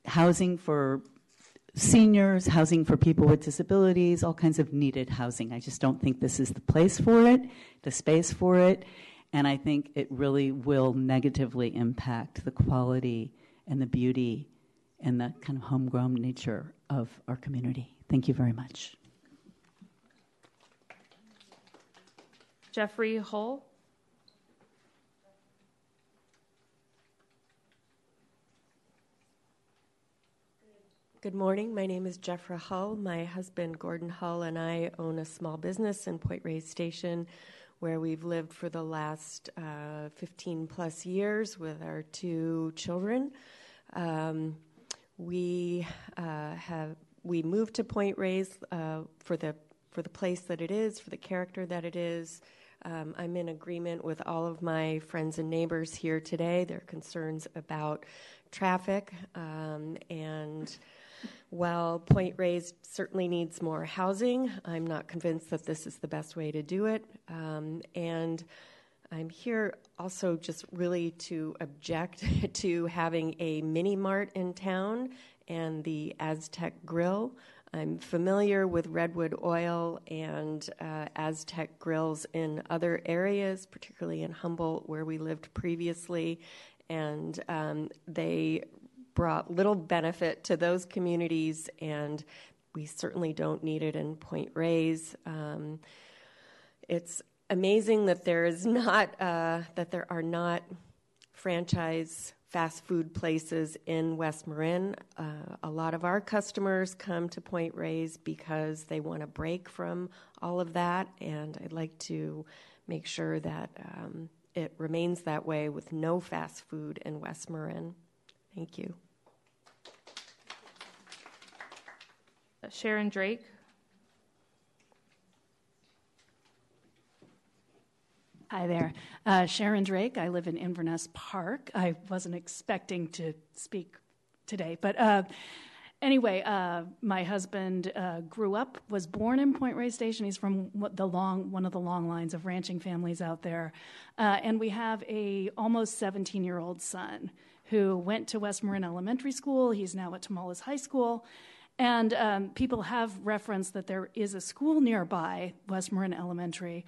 housing for seniors, housing for people with disabilities, all kinds of needed housing. I just don't think this is the place for it, the space for it, and I think it really will negatively impact the quality and the beauty and the kind of homegrown nature of our community. Thank you very much. Jeffrey Hull. Good morning. My name is Jeffrey Hull. My husband, Gordon Hull, and I own a small business in Point Reyes Station where we've lived for the last uh, 15 plus years with our two children. Um, we uh, have we moved to Point Reyes uh, for the for the place that it is, for the character that it is, um, I'm in agreement with all of my friends and neighbors here today. Their concerns about traffic um, and while Point Reyes certainly needs more housing, I'm not convinced that this is the best way to do it. Um, and I'm here also just really to object to having a mini mart in town and the Aztec Grill. I'm familiar with Redwood Oil and uh, Aztec grills in other areas, particularly in Humboldt, where we lived previously, and um, they brought little benefit to those communities, and we certainly don't need it in Point Reyes. Um, it's amazing that there is not uh, that there are not franchise fast food places in West Marin. Uh, a lot of our customers come to Point Reyes because they want a break from all of that, and I'd like to make sure that um, it remains that way with no fast food in West Marin. Thank you. Sharon Drake. Hi there. Uh, Sharon Drake. I live in Inverness Park. I wasn't expecting to speak today, but uh, anyway, uh, my husband uh, grew up, was born in Point Reyes Station. He's from the long, one of the long lines of ranching families out there, uh, and we have a almost 17 year old son who went to West Marin Elementary School. He's now at Tomales High School. And um, people have referenced that there is a school nearby, West Marin Elementary,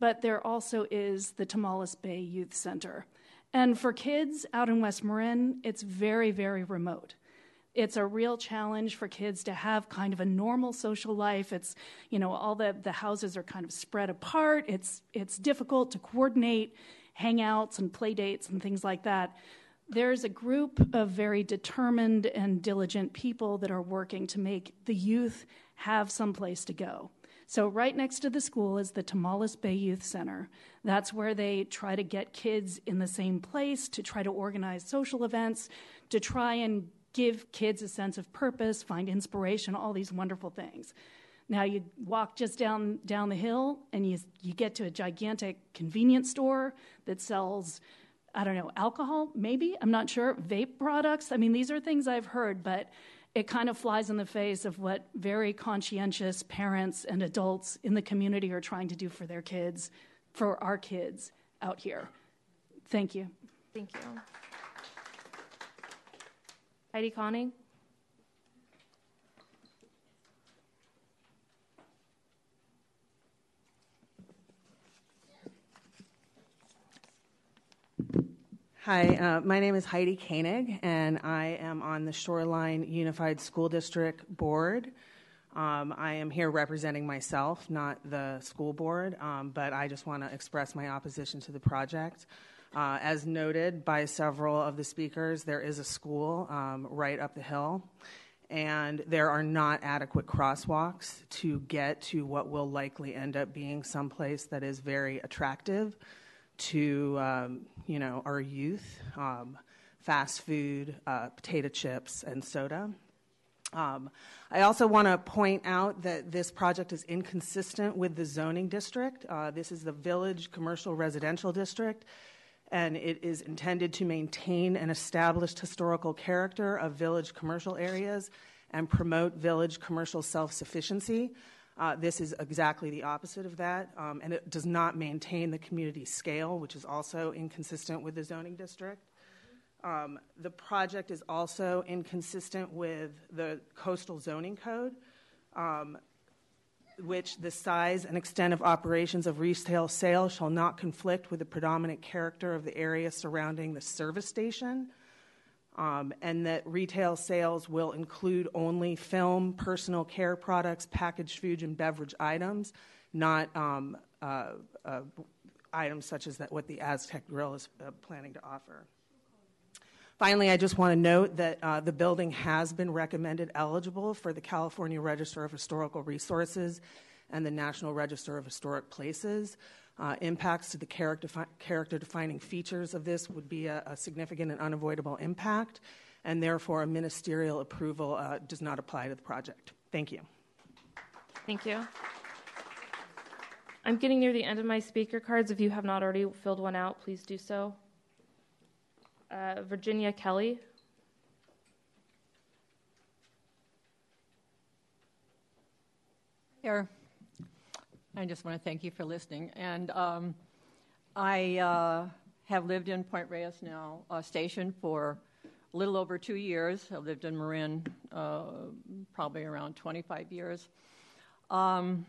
but there also is the Tomales Bay Youth Center. And for kids out in West Marin, it's very, very remote. It's a real challenge for kids to have kind of a normal social life. It's, you know, all the, the houses are kind of spread apart. It's, it's difficult to coordinate hangouts and play dates and things like that. There's a group of very determined and diligent people that are working to make the youth have some place to go. So, right next to the school is the Tomales Bay Youth Center. That's where they try to get kids in the same place, to try to organize social events, to try and give kids a sense of purpose, find inspiration, all these wonderful things. Now you walk just down down the hill and you you get to a gigantic convenience store that sells I don't know, alcohol, maybe, I'm not sure, vape products. I mean, these are things I've heard, but it kind of flies in the face of what very conscientious parents and adults in the community are trying to do for their kids, for our kids out here. Thank you. Thank you. Heidi Conning? Hi, uh, my name is Heidi Koenig, and I am on the Shoreline Unified School District Board. Um, I am here representing myself, not the school board, um, but I just want to express my opposition to the project. Uh, as noted by several of the speakers, there is a school um, right up the hill, and there are not adequate crosswalks to get to what will likely end up being someplace that is very attractive to um, you know our youth, um, fast food, uh, potato chips, and soda. Um, I also want to point out that this project is inconsistent with the zoning district. Uh, this is the Village Commercial Residential District, and it is intended to maintain an established historical character of village commercial areas and promote village commercial self sufficiency. Uh, this is exactly the opposite of that, um, and it does not maintain the community scale, which is also inconsistent with the zoning district. Um, the project is also inconsistent with the coastal zoning code, um, which the size and extent of operations of retail sales shall not conflict with the predominant character of the area surrounding the service station um, and that retail sales will include only film, personal care products, packaged food and beverage items, not um, uh, uh, items such as that what the Aztec Grill is uh, planning to offer. Finally, I just want to note that uh, the building has been recommended eligible for the California Register of Historical Resources and the National Register of Historic Places. Uh, impacts to the character, character defining features of this would be a, a, significant and unavoidable impact, and therefore a ministerial approval uh, does not apply to the project. Thank you. Thank you. I'm getting near the end of my speaker cards. If you have not already filled one out, please do so. Uh, Virginia Kelly. Here. I just want to thank you for listening. And um, I uh, have lived in Point Reyes now uh, station for a little over two years. I've lived in Marin uh, probably around 25 years. Um,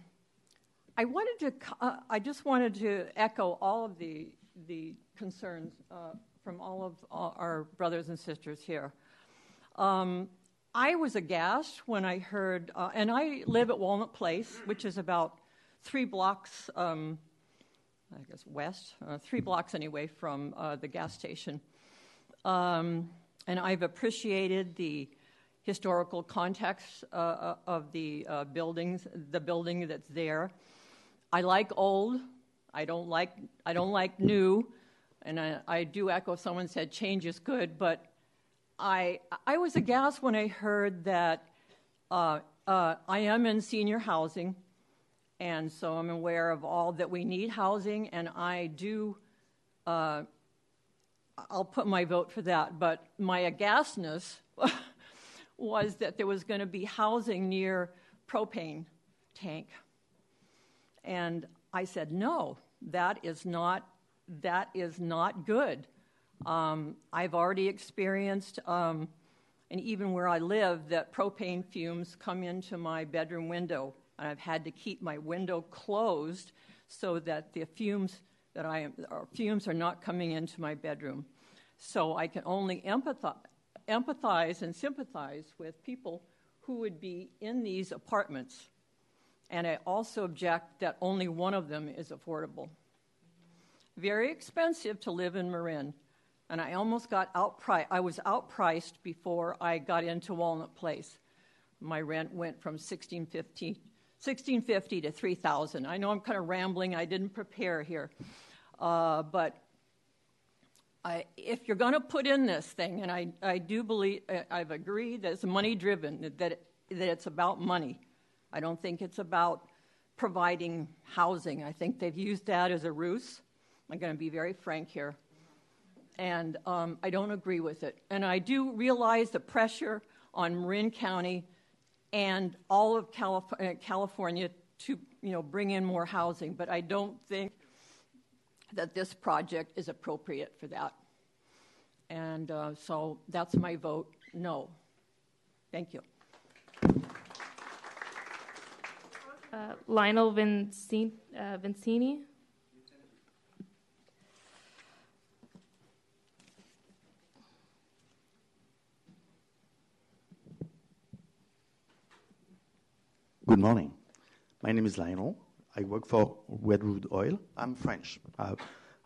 I wanted to. Uh, I just wanted to echo all of the the concerns uh, from all of our brothers and sisters here. Um, I was aghast when I heard, uh, and I live at Walnut Place, which is about three blocks, um, I guess west, uh, three blocks anyway from uh, the gas station. Um, and I've appreciated the historical context uh, uh of the uh, buildings, the building that's there. I like old. I don't like I don't like new, and I, I do echo. Someone said change is good, but I I was aghast when I heard that uh, uh, I am in senior housing and so I'm aware of all that we need housing, and I do. Uh, I'll put my vote for that, but my aghastness was that there was going to be housing near propane tank, and I said no. That is not that is not good. Um, I've already experienced, um, and even where I live, that propane fumes come into my bedroom window and I've had to keep my window closed so that the fumes that I am, or fumes are not coming into my bedroom. So I can only empathize, empathize and sympathize with people who would be in these apartments. And I also object that only one of them is affordable. Very expensive to live in Marin. And I almost got outpriced. I was outpriced before I got into Walnut Place. My rent went from 1650 1650 to 3000 i know i'm kind of rambling i didn't prepare here uh, but I, if you're going to put in this thing and i, I do believe i've agreed that it's money driven that, that it's about money. I don't think it's about providing housing. I think they've used that as a ruse. I'm going to be very frank here. And um, I don't agree with it. And I do realize the pressure on Marin County and all of Calif- uh, California to you know bring in more housing, but I don't think that this project is appropriate for that. And uh, so that's my vote no. Thank you. Uh, Lionel. Uh, Vincini. Morning. My name is Lionel. I work for Redwood Oil. I'm French. Uh,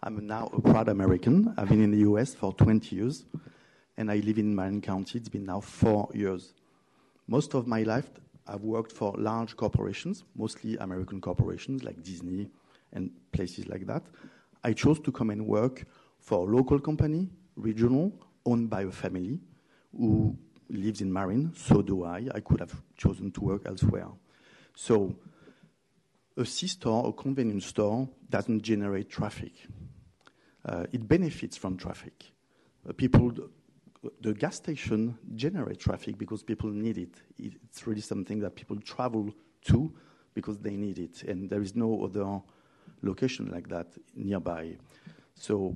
I'm now a proud American. I've been in the US for 20 years, and I live in Marin County. It's been now four years. Most of my life, I've worked for large corporations, mostly American corporations like Disney and places like that. I chose to come and work for a local company, regional, owned by a family who lives in Marin. So do I. I could have chosen to work elsewhere. So a C-store, a convenience store, doesn't generate traffic. Uh, it benefits from traffic. Uh, people, the gas station generate traffic because people need it. It's really something that people travel to because they need it, and there is no other location like that nearby. So,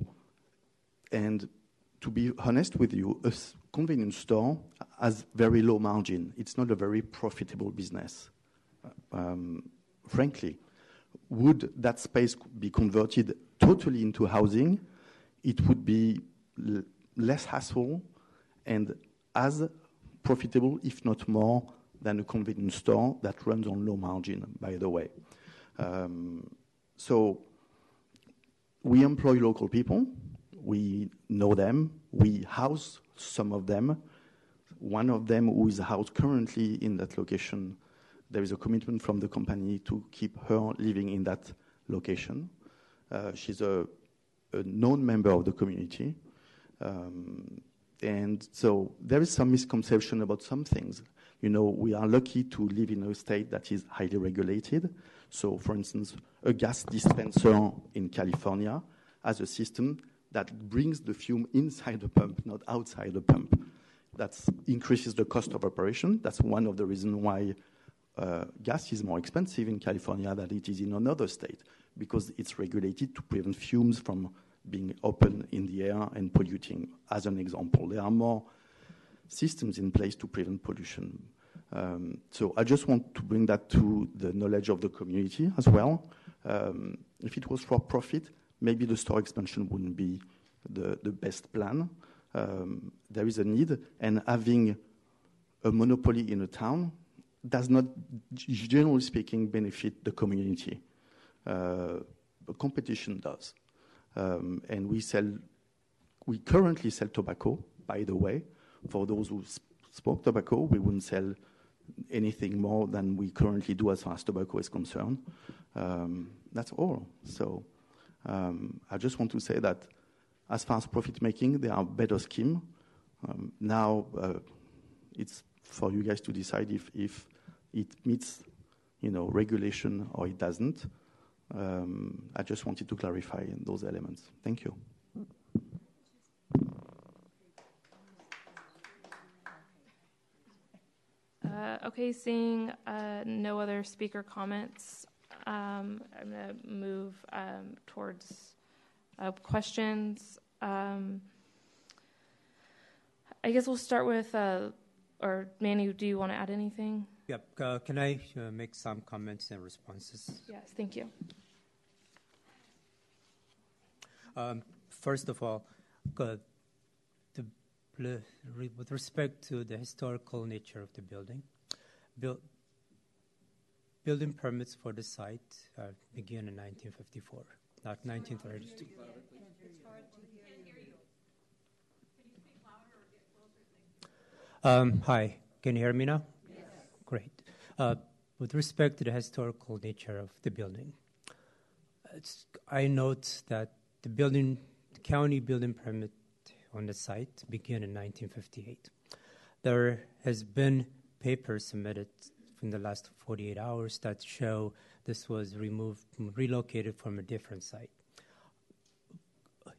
and to be honest with you, a convenience store has very low margin. It's not a very profitable business um, frankly, would that space be converted totally into housing, it would be less hassle and as profitable, if not more, than a convenience store that runs on low margin, by the way. Um, so we employ local people. We know them. We house some of them. One of them who is housed currently in that location there is a commitment from the company to keep her living in that location. Uh, she's a, a, known member of the community. Um, and so there is some misconception about some things. You know, we are lucky to live in a state that is highly regulated. So, for instance, a gas dispenser in California has a system that brings the fume inside the pump, not outside the pump. That increases the cost of operation. That's one of the reasons why uh, gas is more expensive in California than it is in another state because it's regulated to prevent fumes from being open in the air and polluting. As an example, there are more systems in place to prevent pollution. Um, so I just want to bring that to the knowledge of the community as well. Um, if it was for profit, maybe the store expansion wouldn't be the, the best plan. Um, there is a need, and having a monopoly in a town does not, generally speaking, benefit the community. Uh, competition does. Um, and we sell, we currently sell tobacco, by the way. For those who smoke tobacco, we wouldn't sell anything more than we currently do as far as tobacco is concerned. Um, that's all. So um, I just want to say that as far as profit making, there are better schemes. Um, now uh, it's for you guys to decide if, if it meets, you know, regulation or it doesn't. Um, I just wanted to clarify those elements. Thank you. Uh, okay, seeing uh, no other speaker comments, um, I'm going to move um, towards uh, questions. Um, I guess we'll start with, uh, or Manny, do you want to add anything? Yep. Uh, can I uh, make some comments and responses? Yes, thank you. Um, first of all, uh, the, with respect to the historical nature of the building, build, building permits for the site uh, began in 1954, not 1932. Um, hi, can you hear me now? Uh, with respect to the historical nature of the building, I note that the building, the county building permit on the site began in 1958. There has been papers submitted in the last 48 hours that show this was removed, relocated from a different site.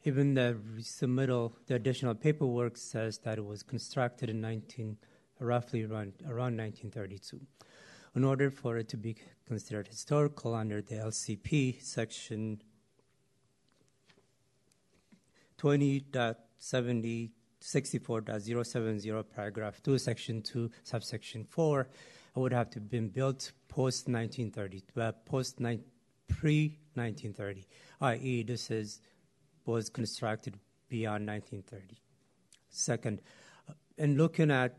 Even the submittal, the additional paperwork says that it was constructed in 19, roughly around, around 1932. In order for it to be considered historical under the LCP, section 20.70 64.070, paragraph 2, section 2, subsection 4, it would have to have been built post 1930, uh, post pre 1930, i.e., this is was constructed beyond 1930. Second, uh, in looking at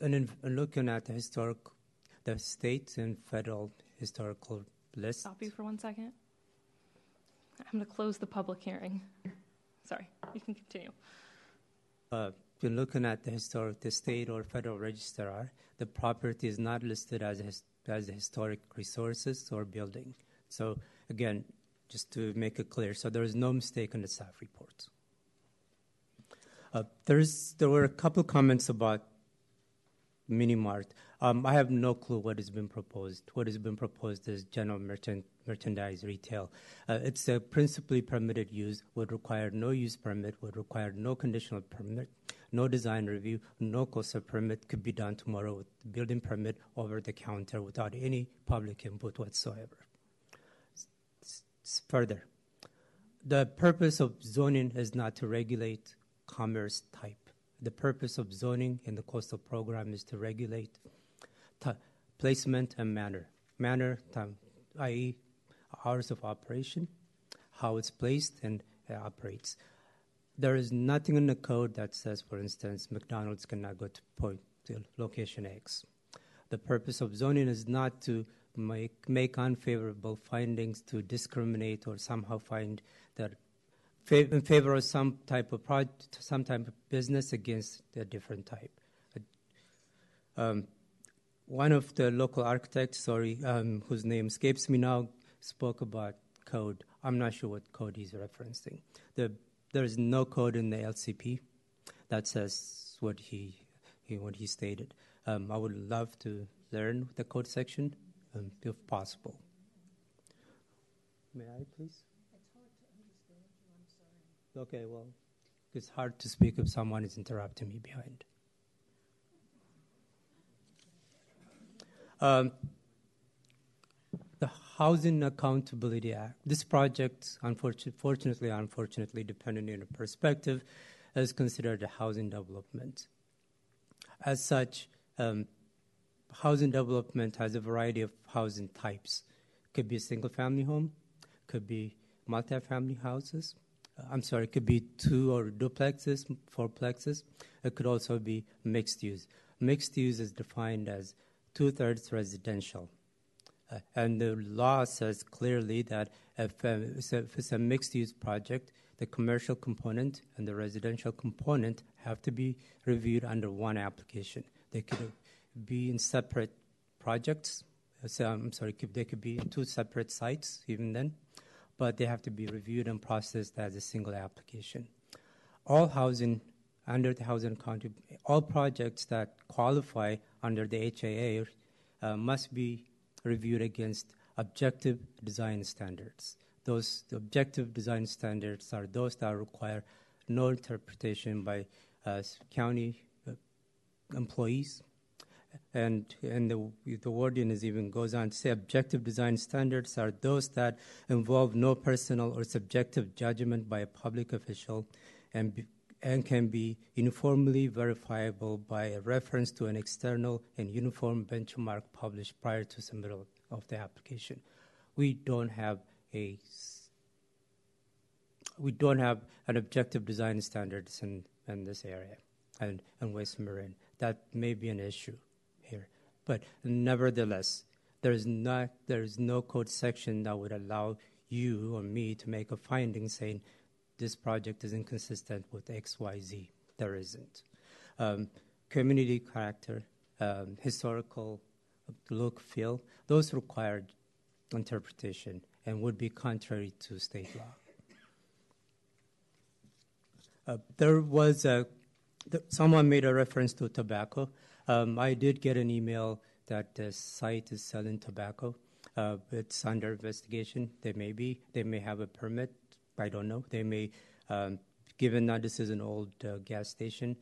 and in, in looking at the historic, the state and federal historical list. Stop you for one second. I'm going to close the public hearing. Sorry, you can continue uh, when looking at the historic, the state or federal registrar, the property is not listed as his, as historic resources or building. So again, just to make it clear, so there is no mistake in the staff report. Uh, there's there were a couple comments about mini mart. Um, I have no clue what has been proposed. What has been proposed is general merchant merchandise retail. Uh, it's a principally permitted use, would require no use permit, would require no conditional permit, no design review, no COSA permit, could be done tomorrow with building permit over the counter without any public input whatsoever. S- s- further, the purpose of zoning is not to regulate commerce type. The purpose of zoning in the coastal program is to regulate placement and manner. Manner, i.e., hours of operation, how it's placed and uh, operates. There is nothing in the code that says, for instance, McDonald's cannot go to point to location X. The purpose of zoning is not to make, make unfavorable findings to discriminate or somehow find that in favor of some type of project, some type of business against a different type. Um, one of the local architects, sorry, um, whose name escapes me now, spoke about code. I'm not sure what code he's referencing. The, there is no code in the LCP that says what he, he what he stated. Um, I would love to learn the code section, um, if possible. May I, please? Okay, well, it's hard to speak if someone is interrupting me behind. Um, the Housing Accountability Act. This project, unfortunately, unfortunately, depending on the perspective, is considered a housing development. As such, um, housing development has a variety of housing types. Could be a single-family home, could be multi-family houses. I'm sorry, it could be two or duplexes, fourplexes. It could also be mixed use. Mixed use is defined as two-thirds residential uh, and the law says clearly that if, uh, if it's a mixed use project, the commercial component and the residential component have to be reviewed under one application. They could be in separate projects. So, I'm sorry, they could be in two separate sites even then, but they have to be reviewed and processed as a single application. All housing under the housing all projects that qualify under the HAA uh, must be reviewed against objective design standards. Those objective design standards are those that require no interpretation by uh, county uh, employees. And, and the, the wording is even goes on to say objective design standards are those that involve no personal or subjective judgment by a public official and be, and can be uniformly verifiable by a reference to an external and uniform benchmark published prior to submittal of the application. We don't have a we don't have an objective design standards in, in this area and in West Marin. That may be an issue. But nevertheless, there is not there is no code section that would allow you or me to make a finding saying this project is inconsistent with XYZ. There isn't. Um, community character, um, historical look, feel, those required interpretation and would be contrary to state law. Uh, there was a, th- someone made a reference to tobacco. Um, I did get an email that the site is selling tobacco. Uh, it's under investigation. They may be. They may have a permit I don't know. They may, um, given that this is an old uh, gas station,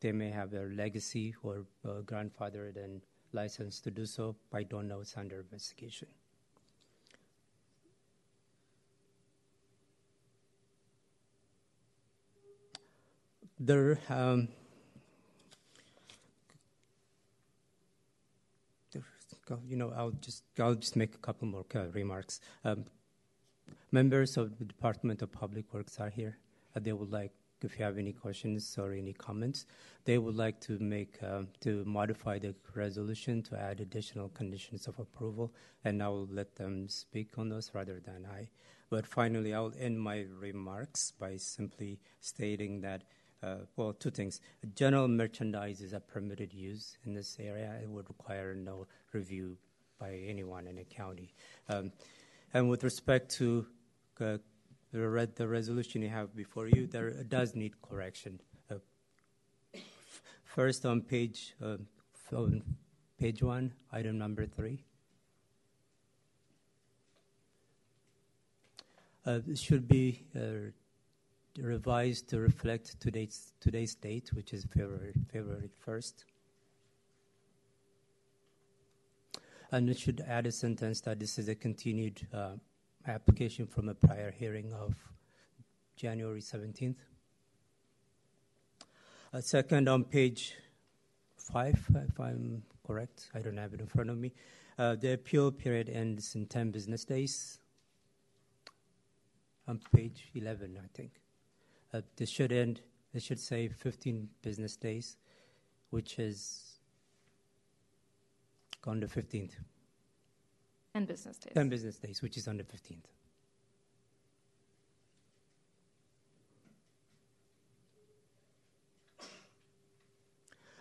they may have their legacy or uh, grandfathered and licensed to do so. I don't know. It's under investigation. There, um, you know, I'll just I'll just make a couple more uh, remarks. Um, members of the Department of Public Works are here. Uh, they would like, if you have any questions or any comments, they would like to make uh, to modify the resolution to add additional conditions of approval, and I will let them speak on those rather than I. But finally, I'll end my remarks by simply stating that. Uh, well, two things. General merchandise is a permitted use in this area. It would require no review by anyone in the county. Um, and with respect to uh, the, re- the, resolution you have before you, there does need correction. Uh, f- first, on page uh, on page one, item number three. Uh, should be uh, revised to reflect today's today's date, which is February February first. And it should add a sentence that this is a continued uh, application from a prior hearing of January 17th. Uh, second, on page five, if I'm correct, I don't have it in front of me. Uh, the appeal period ends in 10 business days. On page 11, I think. This should end, this should say 15 business days, which is on the 15th. 10 business days. 10 business days, which is on the 15th.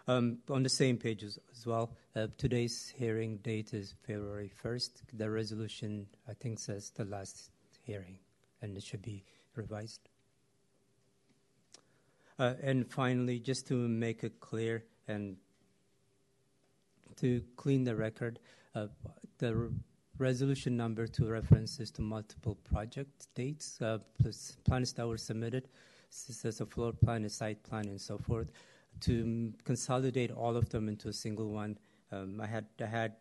Um, on the same page as, as well, uh, today's hearing date is February 1st. The resolution, I think, says the last hearing, and it should be revised. Uh, and finally, just to make it clear and to clean the record, uh, the r- resolution number two references to multiple project dates, uh, plans that were submitted, says a floor plan, a site plan, and so forth. To m- consolidate all of them into a single one, um, I had, I had,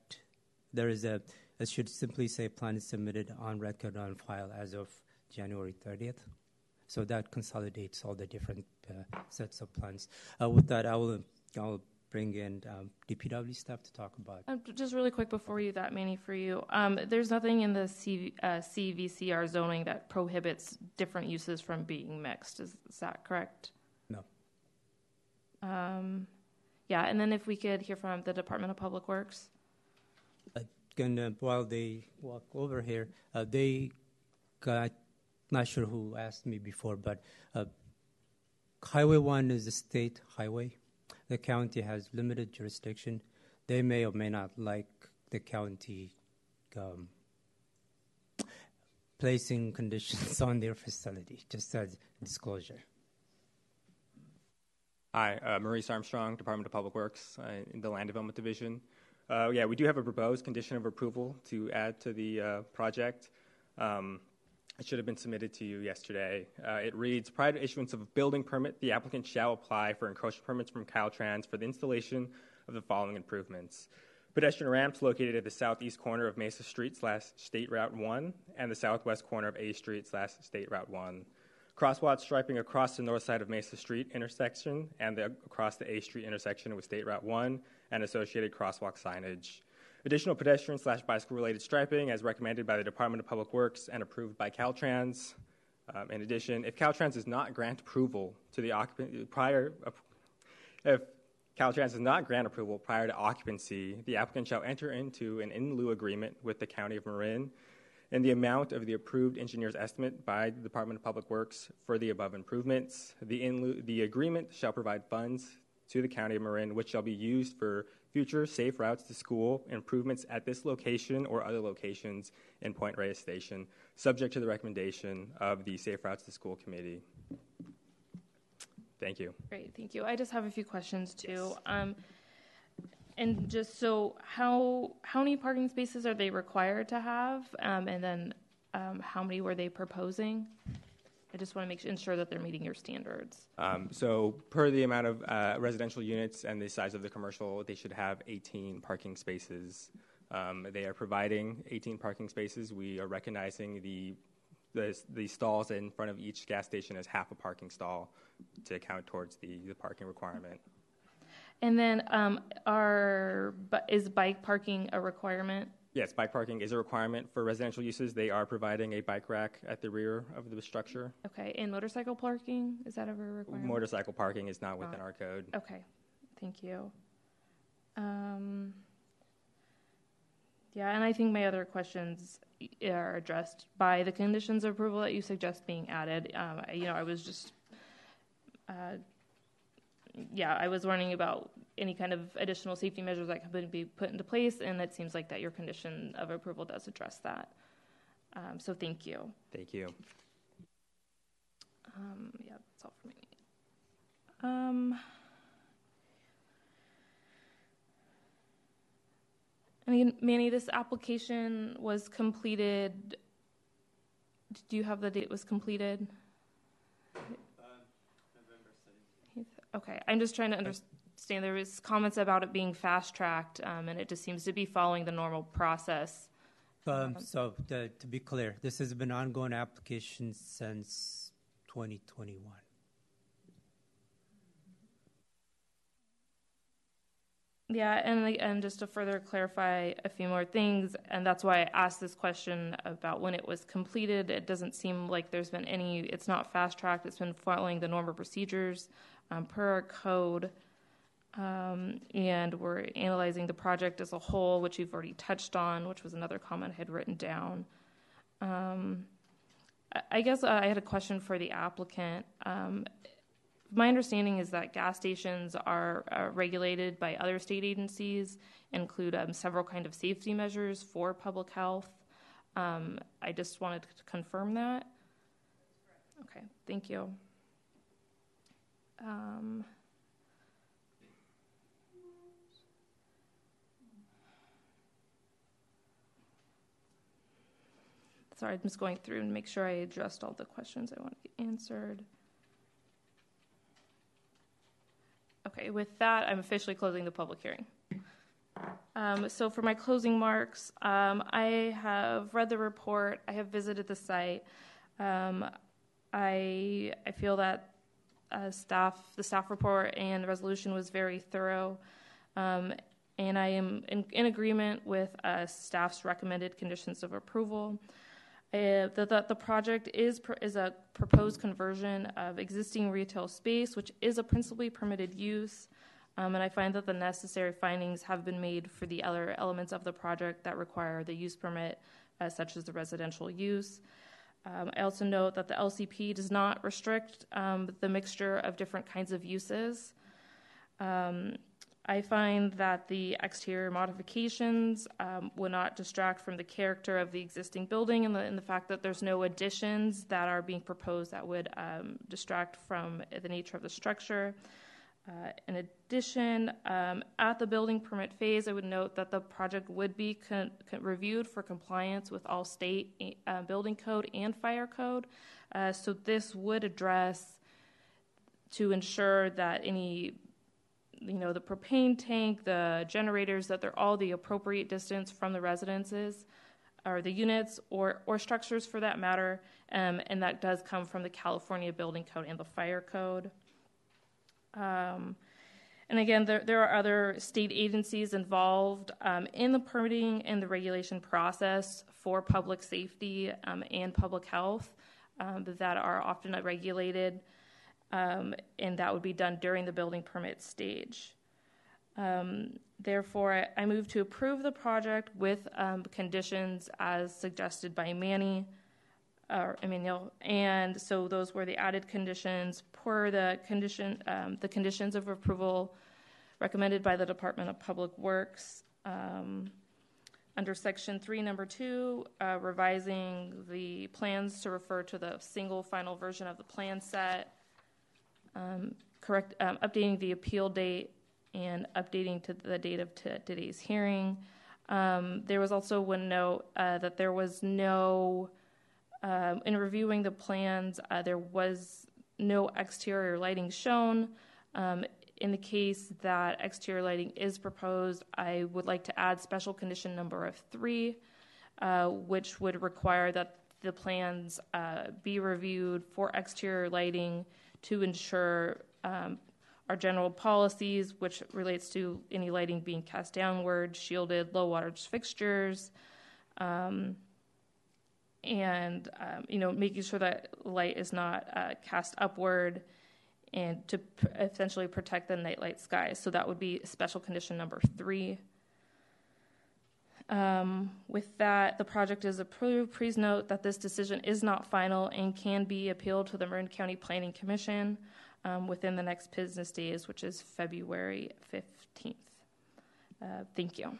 there is a, it should simply say plan is submitted on record on file as of January 30th. So that consolidates all the different uh, sets of plans. Uh, with that, I will I'll bring in um, DPW staff to talk about. Um, just really quick before you that, Manny, for you, um, there's nothing in the C, uh, CVCR zoning that prohibits different uses from being mixed. Is, is that correct? No. Um, yeah, and then if we could hear from the Department of Public Works. And uh, while they walk over here, uh, they got not sure who asked me before, but uh, Highway 1 is a state highway. The county has limited jurisdiction. They may or may not like the county um, placing conditions on their facility, just as disclosure. Hi, uh, Maurice Armstrong, Department of Public Works, uh, in the Land Development Division. Uh, yeah, we do have a proposed condition of approval to add to the uh, project. Um, it should have been submitted to you yesterday. Uh, it reads Prior to issuance of a building permit, the applicant shall apply for encroachment permits from Caltrans for the installation of the following improvements pedestrian ramps located at the southeast corner of Mesa Street slash State Route 1 and the southwest corner of A Street slash State Route 1. Crosswalk striping across the north side of Mesa Street intersection and the, across the A Street intersection with State Route 1 and associated crosswalk signage. Additional pedestrian slash bicycle related striping as recommended by the Department of Public Works and approved by Caltrans. Um, in addition, if Caltrans does not grant approval to the occupant prior, if Caltrans does not grant approval prior to occupancy, the applicant shall enter into an in lieu agreement with the County of Marin in the amount of the approved engineer's estimate by the Department of Public Works for the above improvements. The, in lieu, the agreement shall provide funds to the County of Marin, which shall be used for future safe routes to school improvements at this location or other locations in Point Reyes Station, subject to the recommendation of the Safe Routes to School Committee. Thank you. Great, thank you. I just have a few questions too. Um, and just so, how how many parking spaces are they required to have? Um, and then, um, how many were they proposing? I just want to make ensure that they're meeting your standards. Um, so, per the amount of uh, residential units and the size of the commercial, they should have 18 parking spaces. Um, they are providing 18 parking spaces. We are recognizing the, the, the stalls in front of each gas station as half a parking stall to account towards the, the parking requirement. And then, um, are is bike parking a requirement? Yes, bike parking is a requirement for residential uses. They are providing a bike rack at the rear of the structure. Okay, and motorcycle parking is that ever a requirement? Motorcycle parking is not within our code. Okay, thank you. Um, yeah, and I think my other questions are addressed by the conditions of approval that you suggest being added. Um, you know, I was just, uh, yeah, I was wondering about any kind of additional safety measures that could be put into place, and it seems like that your condition of approval does address that. Um, so thank you. Thank you. Um, yeah, that's all for me. Um, I mean, Manny, this application was completed. Do you have the date it was completed? Okay, I'm just trying to understand. There was comments about it being fast tracked, um, and it just seems to be following the normal process. Um, so, the, to be clear, this has been ongoing application since 2021. Yeah, and and just to further clarify a few more things, and that's why I asked this question about when it was completed. It doesn't seem like there's been any. It's not fast tracked. It's been following the normal procedures um, per our code, um, and we're analyzing the project as a whole, which you've already touched on, which was another comment I had written down. Um, I guess I had a question for the applicant. Um, my understanding is that gas stations are uh, regulated by other state agencies, include um, several kind of safety measures for public health. Um, I just wanted to confirm that. Okay, thank you. Um, sorry, I'm just going through and make sure I addressed all the questions I want to get answered. Okay, with that, I'm officially closing the public hearing. Um, so for my closing marks, um, I have read the report. I have visited the site. Um, I I feel that uh, staff the staff report and the resolution was very thorough, um, and I am in, in agreement with uh, staff's recommended conditions of approval. Uh, the, the, the, project is, is a proposed conversion of existing retail space, which is a principally permitted use. Um, and I find that the necessary findings have been made for the other elements of the project that require the use permit, uh, such as the residential use. Um, I also note that the LCP does not restrict um, the mixture of different kinds of uses. Um, I find that the exterior modifications um, will not distract from the character of the existing building and the, and the, fact that there's no additions that are being proposed that would um, distract from the nature of the structure. Uh, in addition, um, at the building permit phase, I would note that the project would be con- con- reviewed for compliance with all state uh, building code and fire code. Uh, so this would address to ensure that any you know, the propane tank, the generators, that they're all the appropriate distance from the residences or the units or, or structures for that matter. Um, and that does come from the California Building Code and the Fire Code. Um, and again, there, there are other state agencies involved um, in the permitting and the regulation process for public safety um, and public health um, that are often regulated um, and that would be done during the building permit stage. Um, therefore, I, move to approve the project with conditions as suggested by Manny, uh, Emmanuel, and so those were the added conditions per the condition, um, the conditions of approval recommended by the Department of Public Works. Um, under section three, number two, uh, revising the plans to refer to the single final version of the plan set um, correct, um, updating the appeal date and updating to the date of t- today's hearing. Um, there was also one note uh, that there was no Um, in reviewing the plans, uh, there was no exterior lighting shown. Um, in the case that exterior lighting is proposed, I would like to add special condition number of three, uh, which would require that the plans uh, be reviewed for exterior lighting to ensure um, our general policies, which relates to any lighting being cast downward, shielded, low wattage fixtures, um, and um, you know making sure that light is not uh, cast upward, and to essentially protect the nightlight sky. So that would be special condition number three. Um, with that, the project is approved. Please note that this decision is not final and can be appealed to the Marin County Planning Commission um, within the next business days, which is February 15th. Uh, thank you.